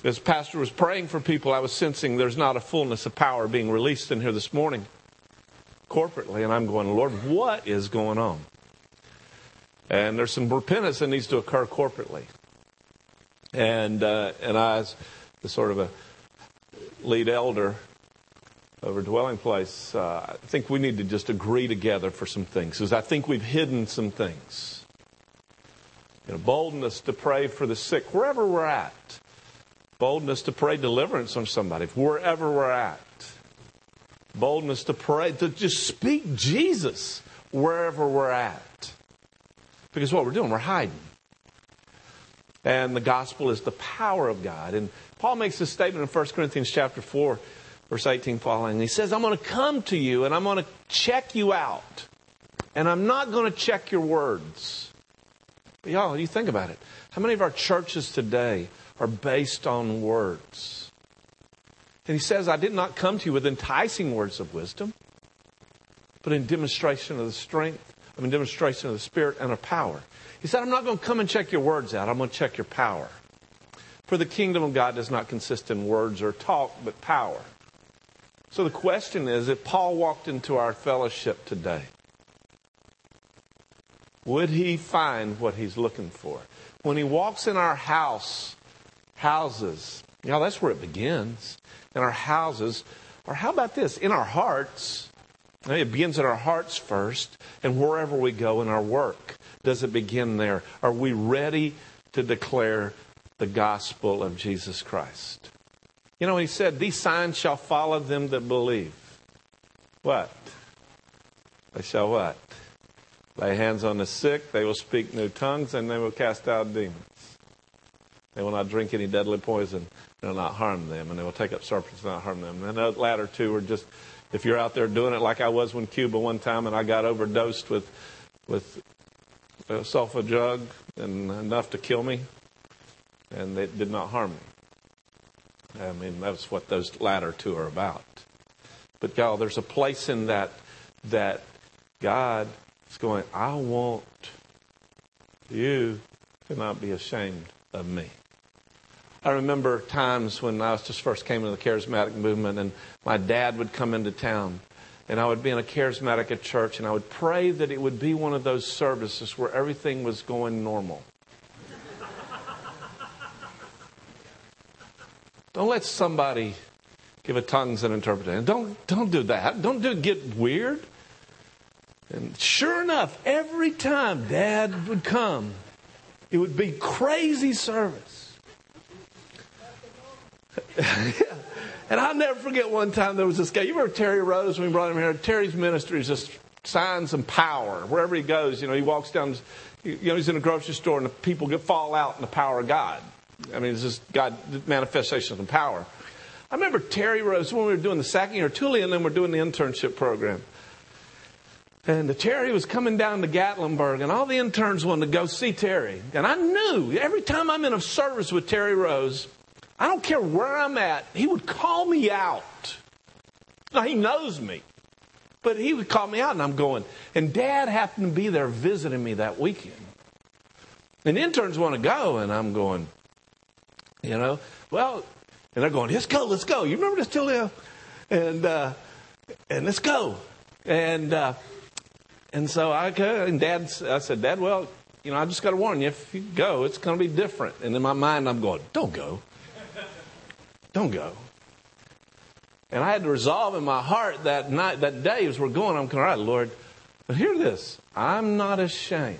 As Pastor was praying for people, I was sensing there's not a fullness of power being released in here this morning corporately, and I'm going, Lord, what is going on? And there's some repentance that needs to occur corporately. And uh, and I, as the sort of a lead elder of over dwelling place, uh, I think we need to just agree together for some things because I think we've hidden some things. You know, boldness to pray for the sick wherever we're at. Boldness to pray deliverance on somebody wherever we're at boldness to pray, to just speak Jesus wherever we're at. Because what we're doing, we're hiding. And the gospel is the power of God. And Paul makes this statement in 1 Corinthians chapter 4, verse 18 following. He says, I'm going to come to you and I'm going to check you out. And I'm not going to check your words. But y'all, you think about it. How many of our churches today are based on words? And he says, I did not come to you with enticing words of wisdom, but in demonstration of the strength, I mean, demonstration of the Spirit and of power. He said, I'm not going to come and check your words out, I'm going to check your power. For the kingdom of God does not consist in words or talk, but power. So the question is if Paul walked into our fellowship today, would he find what he's looking for? When he walks in our house, houses, know, that's where it begins in our houses, or how about this? In our hearts. It begins in our hearts first, and wherever we go in our work, does it begin there? Are we ready to declare the gospel of Jesus Christ? You know, he said, These signs shall follow them that believe. What? They shall what? Lay hands on the sick, they will speak new tongues, and they will cast out demons. They will not drink any deadly poison. They will not harm them, and they will take up serpents and not harm them. And the latter two are just, if you're out there doing it like I was when Cuba one time, and I got overdosed with with a sulfa drug and enough to kill me, and it did not harm me. I mean, that's what those latter two are about. But y'all, there's a place in that that God is going, I want you to not be ashamed of me. I remember times when I was just first came into the charismatic movement and my dad would come into town and I would be in a charismatic at church and I would pray that it would be one of those services where everything was going normal. Don't let somebody give a tongues and interpretation. Don't don't do that. Don't do get weird. And sure enough, every time Dad would come, it would be crazy service. And I'll never forget one time there was this guy. You remember Terry Rose when we brought him here? Terry's ministry is just signs and power. Wherever he goes, you know, he walks down, you know, he's in a grocery store and the people get fall out in the power of God. I mean, it's just God manifestation of power. I remember Terry Rose when we were doing the second year, Tully and then we're doing the internship program. And the Terry was coming down to Gatlinburg, and all the interns wanted to go see Terry. And I knew every time I'm in a service with Terry Rose, I don't care where I'm at, he would call me out. Now, he knows me, but he would call me out, and I'm going. And Dad happened to be there visiting me that weekend. And interns want to go, and I'm going, you know, well, and they're going, let's go, let's go. You remember this, Julia? And, uh, and let's go. And, uh, and so I and Dad, I said, Dad, well, you know, I just got to warn you, if you go, it's going to be different. And in my mind, I'm going, don't go. Don't go. And I had to resolve in my heart that night, that day as we're going, I'm going, all right, Lord, but hear this. I'm not ashamed.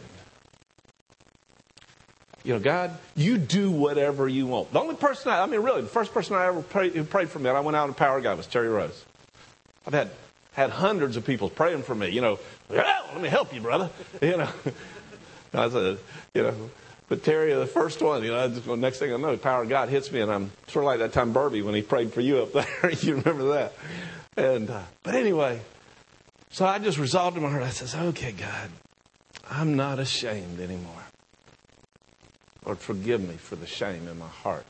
You know, God, you do whatever you want. The only person I, I mean, really, the first person I ever prayed, who prayed for me, and I went out in power God was Terry Rose. I've had had hundreds of people praying for me. You know, well, let me help you, brother. You know, I said, you know, but Terry, the first one, you know, the next thing I know, the power of God hits me, and I'm sort of like that time Burby when he prayed for you up there. you remember that? And uh, but anyway, so I just resolved in my heart. I says, okay, God, I'm not ashamed anymore. Lord, forgive me for the shame in my heart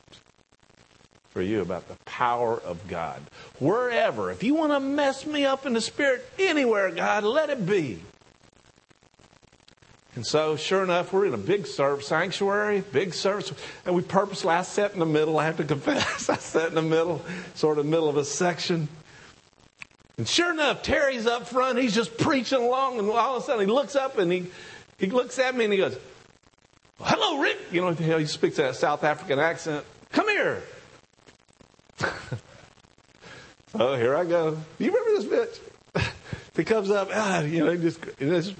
for you about the power of God. Wherever, if you want to mess me up in the spirit, anywhere, God, let it be. And so, sure enough, we're in a big service, sanctuary, big service. And we purposely, I sat in the middle, I have to confess. I sat in the middle, sort of middle of a section. And sure enough, Terry's up front. He's just preaching along. And all of a sudden, he looks up and he, he looks at me and he goes, Hello, Rick. You know, he speaks that South African accent. Come here. oh, here I go. Do you remember this bitch? he comes up, ah, you know, just, just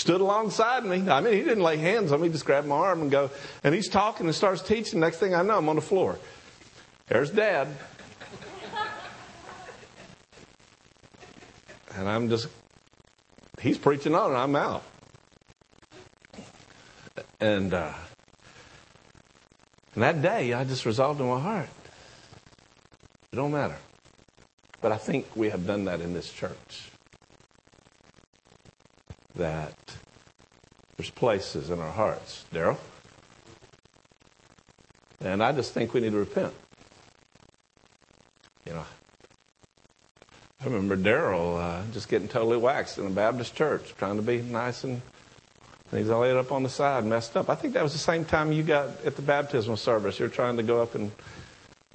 stood alongside me. I mean, he didn't lay hands on me, just grabbed my arm and go. And he's talking and starts teaching. Next thing I know, I'm on the floor. There's Dad. and I'm just, he's preaching on and I'm out. And, uh, and that day, I just resolved in my heart. It don't matter. But I think we have done that in this church that there's places in our hearts. Daryl? And I just think we need to repent. You know, I remember Daryl uh, just getting totally waxed in a Baptist church, trying to be nice and, and he's laid up on the side, messed up. I think that was the same time you got at the baptismal service. You're trying to go up and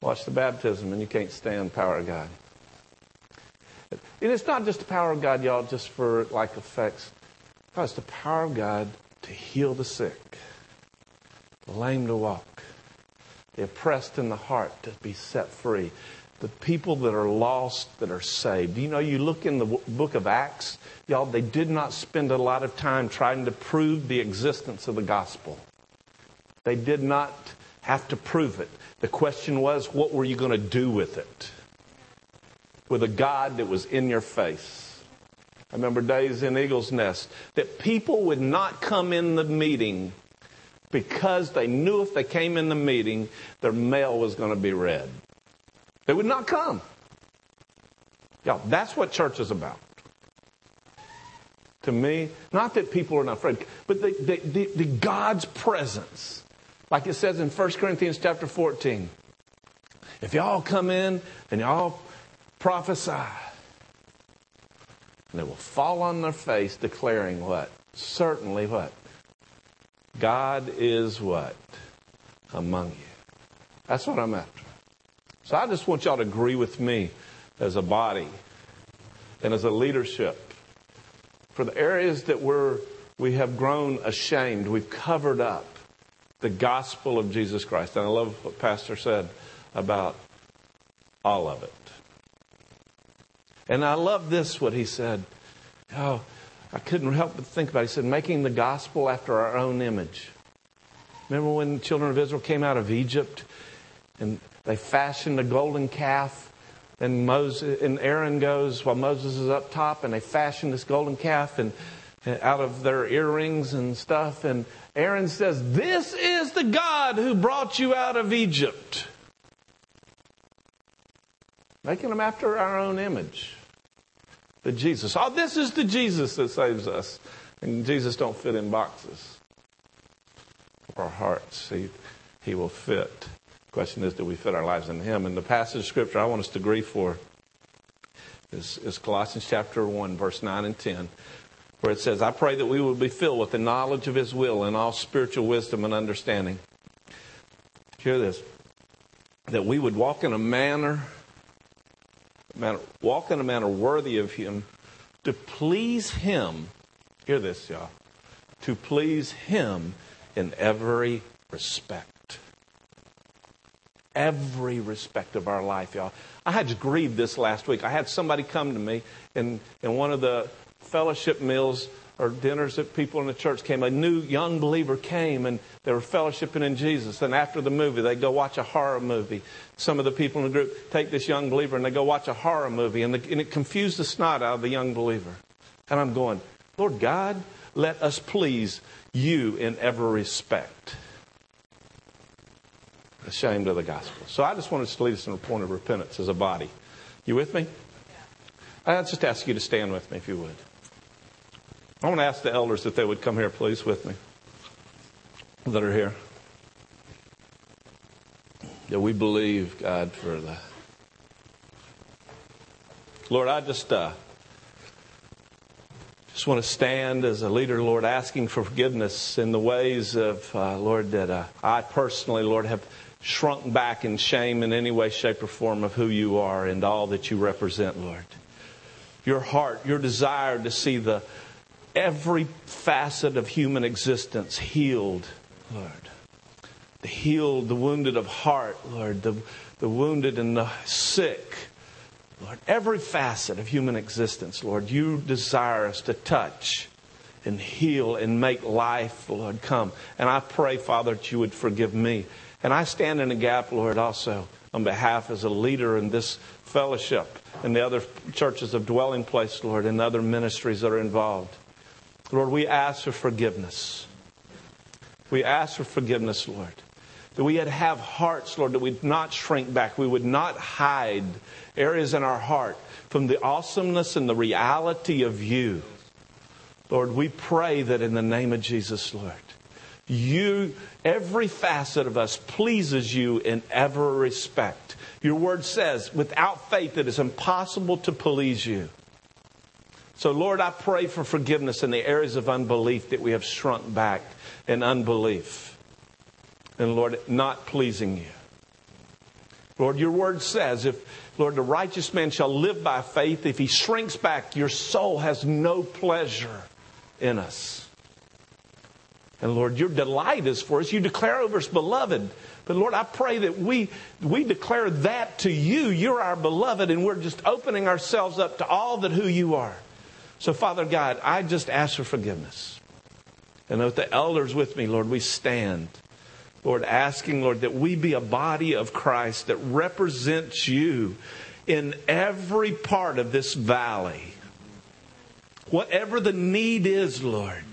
watch the baptism, and you can't stand power of God. And it's not just the power of God, y'all, just for like effects. It's the power of God to heal the sick, the lame to walk, the oppressed in the heart to be set free, the people that are lost that are saved. You know, you look in the book of Acts, y'all, they did not spend a lot of time trying to prove the existence of the gospel. They did not have to prove it. The question was, what were you going to do with it? With a God that was in your face. I remember days in Eagle's Nest that people would not come in the meeting because they knew if they came in the meeting, their mail was going to be read. They would not come. Yeah, that's what church is about. To me, not that people are not afraid, but the, the, the, the God's presence. Like it says in 1 Corinthians chapter 14. If y'all come in and y'all prophesy, and they will fall on their face declaring what? Certainly what? God is what? Among you. That's what I'm after. So I just want y'all to agree with me as a body and as a leadership for the areas that we're, we have grown ashamed, we've covered up the gospel of Jesus Christ. And I love what Pastor said about all of it. And I love this, what he said. Oh, I couldn't help but think about it. He said, making the gospel after our own image. Remember when the children of Israel came out of Egypt and they fashioned a golden calf and Moses and Aaron goes while Moses is up top and they fashion this golden calf and, and out of their earrings and stuff and Aaron says, This is the God who brought you out of Egypt. Making them after our own image. The Jesus. Oh, this is the Jesus that saves us. And Jesus don't fit in boxes. Our hearts, he, he will fit. The question is, do we fit our lives in Him? And the passage of Scripture I want us to agree for is, is Colossians chapter 1, verse 9 and 10, where it says, I pray that we will be filled with the knowledge of His will and all spiritual wisdom and understanding. Hear this that we would walk in a manner manner, walk in a manner worthy of Him, to please Him. Hear this, y'all. To please Him in every respect. Every respect of our life, y'all. I had to grieve this last week. I had somebody come to me in, in one of the fellowship meals or dinners that people in the church came. A new young believer came and they were fellowshipping in Jesus. And after the movie, they go watch a horror movie. Some of the people in the group take this young believer and they go watch a horror movie. And, the, and it confused the snot out of the young believer. And I'm going, Lord God, let us please you in every respect. Ashamed of the gospel. So I just wanted to lead us in a point of repentance as a body. You with me? I just ask you to stand with me if you would. I want to ask the elders if they would come here, please, with me, that are here. That we believe, God, for that. Lord, I just uh, just want to stand as a leader, Lord, asking for forgiveness in the ways of, uh, Lord, that uh, I personally, Lord, have shrunk back in shame in any way, shape, or form of who you are and all that you represent, Lord. Your heart, your desire to see the every facet of human existence healed, Lord. The healed, the wounded of heart, Lord, the, the wounded and the sick. Lord, every facet of human existence, Lord, you desire us to touch and heal and make life, Lord, come. And I pray, Father, that you would forgive me. And I stand in a gap, Lord, also on behalf as a leader in this fellowship and the other churches of dwelling place, Lord, and other ministries that are involved. Lord, we ask for forgiveness. We ask for forgiveness, Lord. That we would have hearts, Lord, that we'd not shrink back. We would not hide areas in our heart from the awesomeness and the reality of you. Lord, we pray that in the name of Jesus, Lord, you, every facet of us pleases you in every respect. Your word says, without faith, it is impossible to please you. So, Lord, I pray for forgiveness in the areas of unbelief that we have shrunk back in unbelief. And, Lord, not pleasing you. Lord, your word says, if, Lord, the righteous man shall live by faith, if he shrinks back, your soul has no pleasure in us. And Lord, your delight is for us. You declare over us, beloved. But Lord, I pray that we, we declare that to you. You're our beloved, and we're just opening ourselves up to all that who you are. So, Father God, I just ask for forgiveness. And with the elders with me, Lord, we stand. Lord, asking, Lord, that we be a body of Christ that represents you in every part of this valley. Whatever the need is, Lord,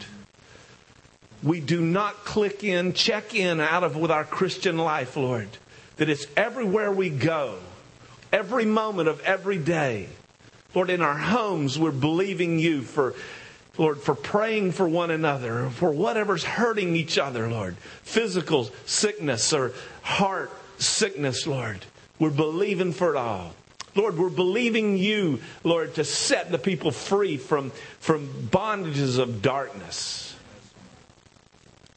we do not click in, check in out of with our Christian life, Lord. That it's everywhere we go, every moment of every day. Lord, in our homes, we're believing you for, Lord, for praying for one another, for whatever's hurting each other, Lord. Physical sickness or heart sickness, Lord. We're believing for it all. Lord, we're believing you, Lord, to set the people free from, from bondages of darkness.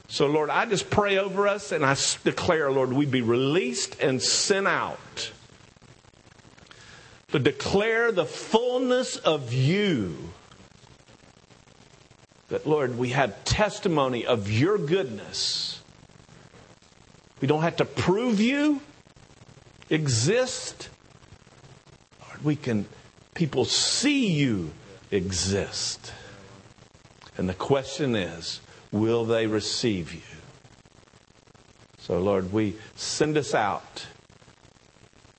So, Lord, I just pray over us and I declare, Lord, we be released and sent out to declare the fullness of you. That, Lord, we have testimony of your goodness. We don't have to prove you exist. Lord, we can, people see you exist. And the question is, will they receive you? So, Lord, we send us out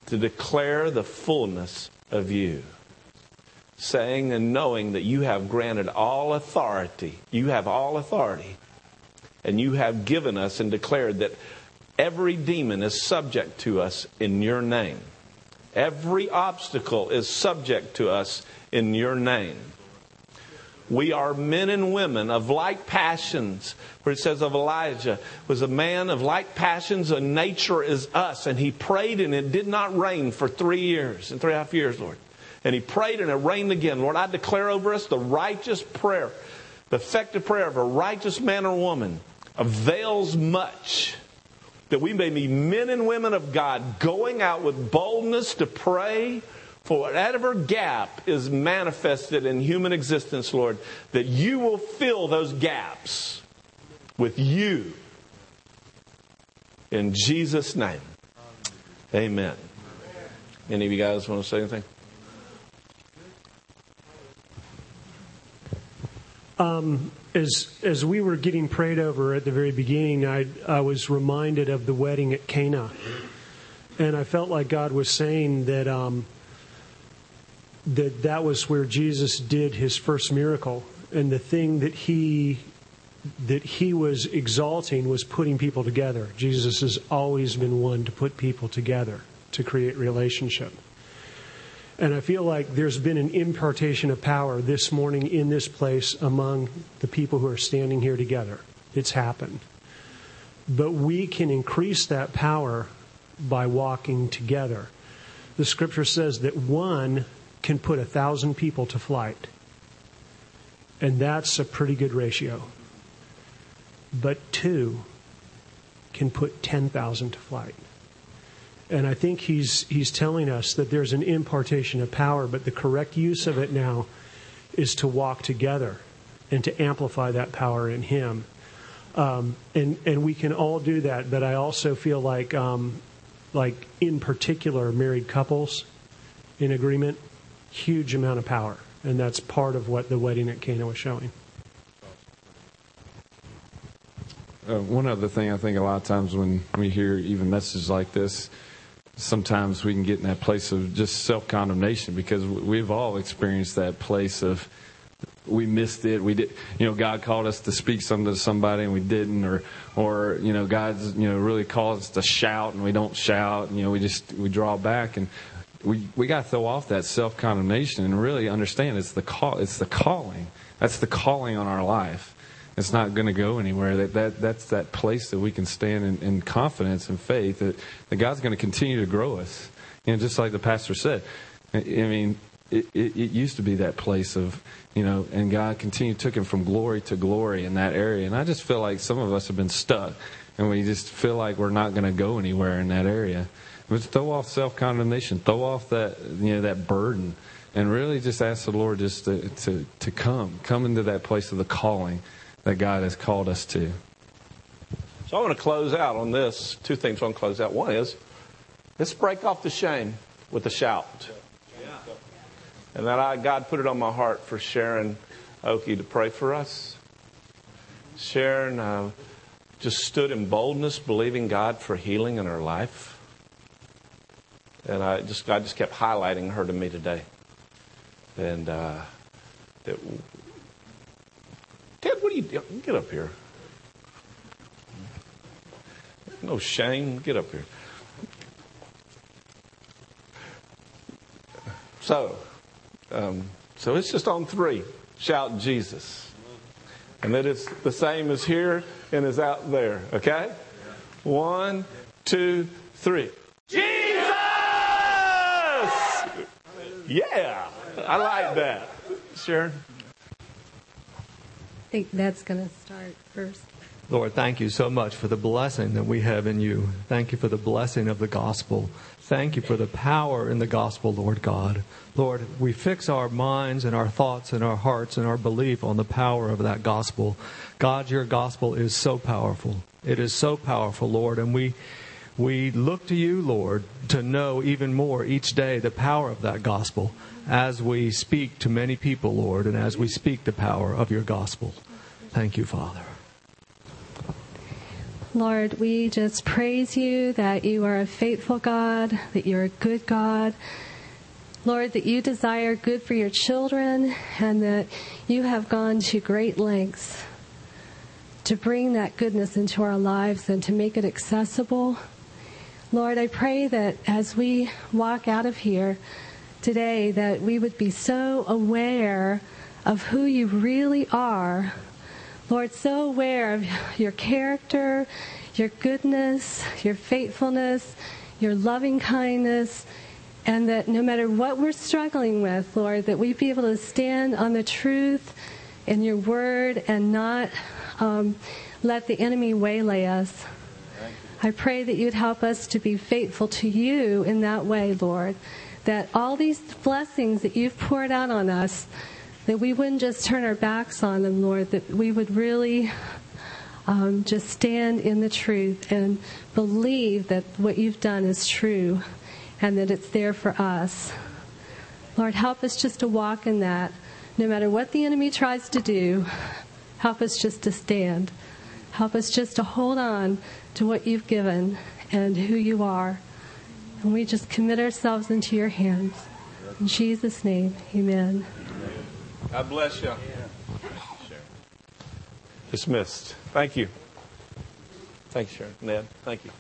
to declare the fullness of you, saying and knowing that you have granted all authority. You have all authority. And you have given us and declared that every demon is subject to us in your name. Every obstacle is subject to us in your name. We are men and women of like passions. Where it says of Elijah was a man of like passions and nature as us. And he prayed and it did not rain for three years and three and a half years, Lord. And he prayed and it rained again. Lord, I declare over us the righteous prayer, the effective prayer of a righteous man or woman avails much that we may be men and women of God going out with boldness to pray for whatever gap is manifested in human existence, Lord, that you will fill those gaps with you. In Jesus' name. Amen. Any of you guys want to say anything? Um, as as we were getting prayed over at the very beginning, I I was reminded of the wedding at Cana, and I felt like God was saying that um, that that was where Jesus did his first miracle, and the thing that he that he was exalting was putting people together. Jesus has always been one to put people together to create relationship. And I feel like there's been an impartation of power this morning in this place among the people who are standing here together. It's happened. But we can increase that power by walking together. The scripture says that one can put a thousand people to flight. And that's a pretty good ratio. But two can put 10,000 to flight. And I think he's, he's telling us that there's an impartation of power, but the correct use of it now is to walk together and to amplify that power in him. Um, and, and we can all do that, but I also feel like, um, like in particular, married couples in agreement, huge amount of power. And that's part of what the wedding at Cana was showing. Uh, one other thing I think a lot of times when we hear even messages like this, sometimes we can get in that place of just self condemnation because we've all experienced that place of we missed it. We did, you know, God called us to speak something to somebody and we didn't, or, or you know, God's, you know, really called us to shout and we don't shout. And, you know, we just we draw back and we we got to throw off that self condemnation and really understand it's the call. It's the calling. That's the calling on our life it's not going to go anywhere. That, that that's that place that we can stand in, in confidence and faith that, that God's going to continue to grow us. You know, just like the pastor said. I mean, it, it, it, used to be that place of, you know, and God continued took him from glory to glory in that area. And I just feel like some of us have been stuck, and we just feel like we're not going to go anywhere in that area. But throw off self condemnation, throw off that you know that burden, and really just ask the Lord just to, to to come, come into that place of the calling that God has called us to. So I want to close out on this. Two things I want to close out. One is let's break off the shame with a shout. And that I, God put it on my heart for Sharon Oki to pray for us. Sharon uh, just stood in boldness, believing God for healing in her life. And I just God just kept highlighting her to me today. And uh, that Ted, what are you doing? Get up here. No shame. Get up here. So, um, so it's just on three. Shout Jesus. And that it's the same as here and as out there. Okay? One, two, three. Jesus! Yeah, I like that. Sharon? I think that's going to start first. Lord, thank you so much for the blessing that we have in you. Thank you for the blessing of the gospel. Thank you for the power in the gospel, Lord God. Lord, we fix our minds and our thoughts and our hearts and our belief on the power of that gospel. God, your gospel is so powerful. It is so powerful, Lord, and we we look to you, Lord, to know even more each day the power of that gospel as we speak to many people, Lord, and as we speak the power of your gospel. Thank you, Father. Lord, we just praise you that you are a faithful God, that you're a good God. Lord, that you desire good for your children and that you have gone to great lengths to bring that goodness into our lives and to make it accessible. Lord, I pray that as we walk out of here today, that we would be so aware of who you really are Lord, so aware of your character, your goodness, your faithfulness, your loving kindness, and that no matter what we're struggling with, Lord, that we be able to stand on the truth in your word and not um, let the enemy waylay us. I pray that you'd help us to be faithful to you in that way, Lord. That all these blessings that you've poured out on us, that we wouldn't just turn our backs on them, Lord, that we would really um, just stand in the truth and believe that what you've done is true and that it's there for us. Lord, help us just to walk in that. No matter what the enemy tries to do, help us just to stand. Help us just to hold on to what you've given and who you are. And we just commit ourselves into your hands. In Jesus' name, amen. God bless you. Dismissed. Thank you. Thank you, Sharon. Ned, thank you.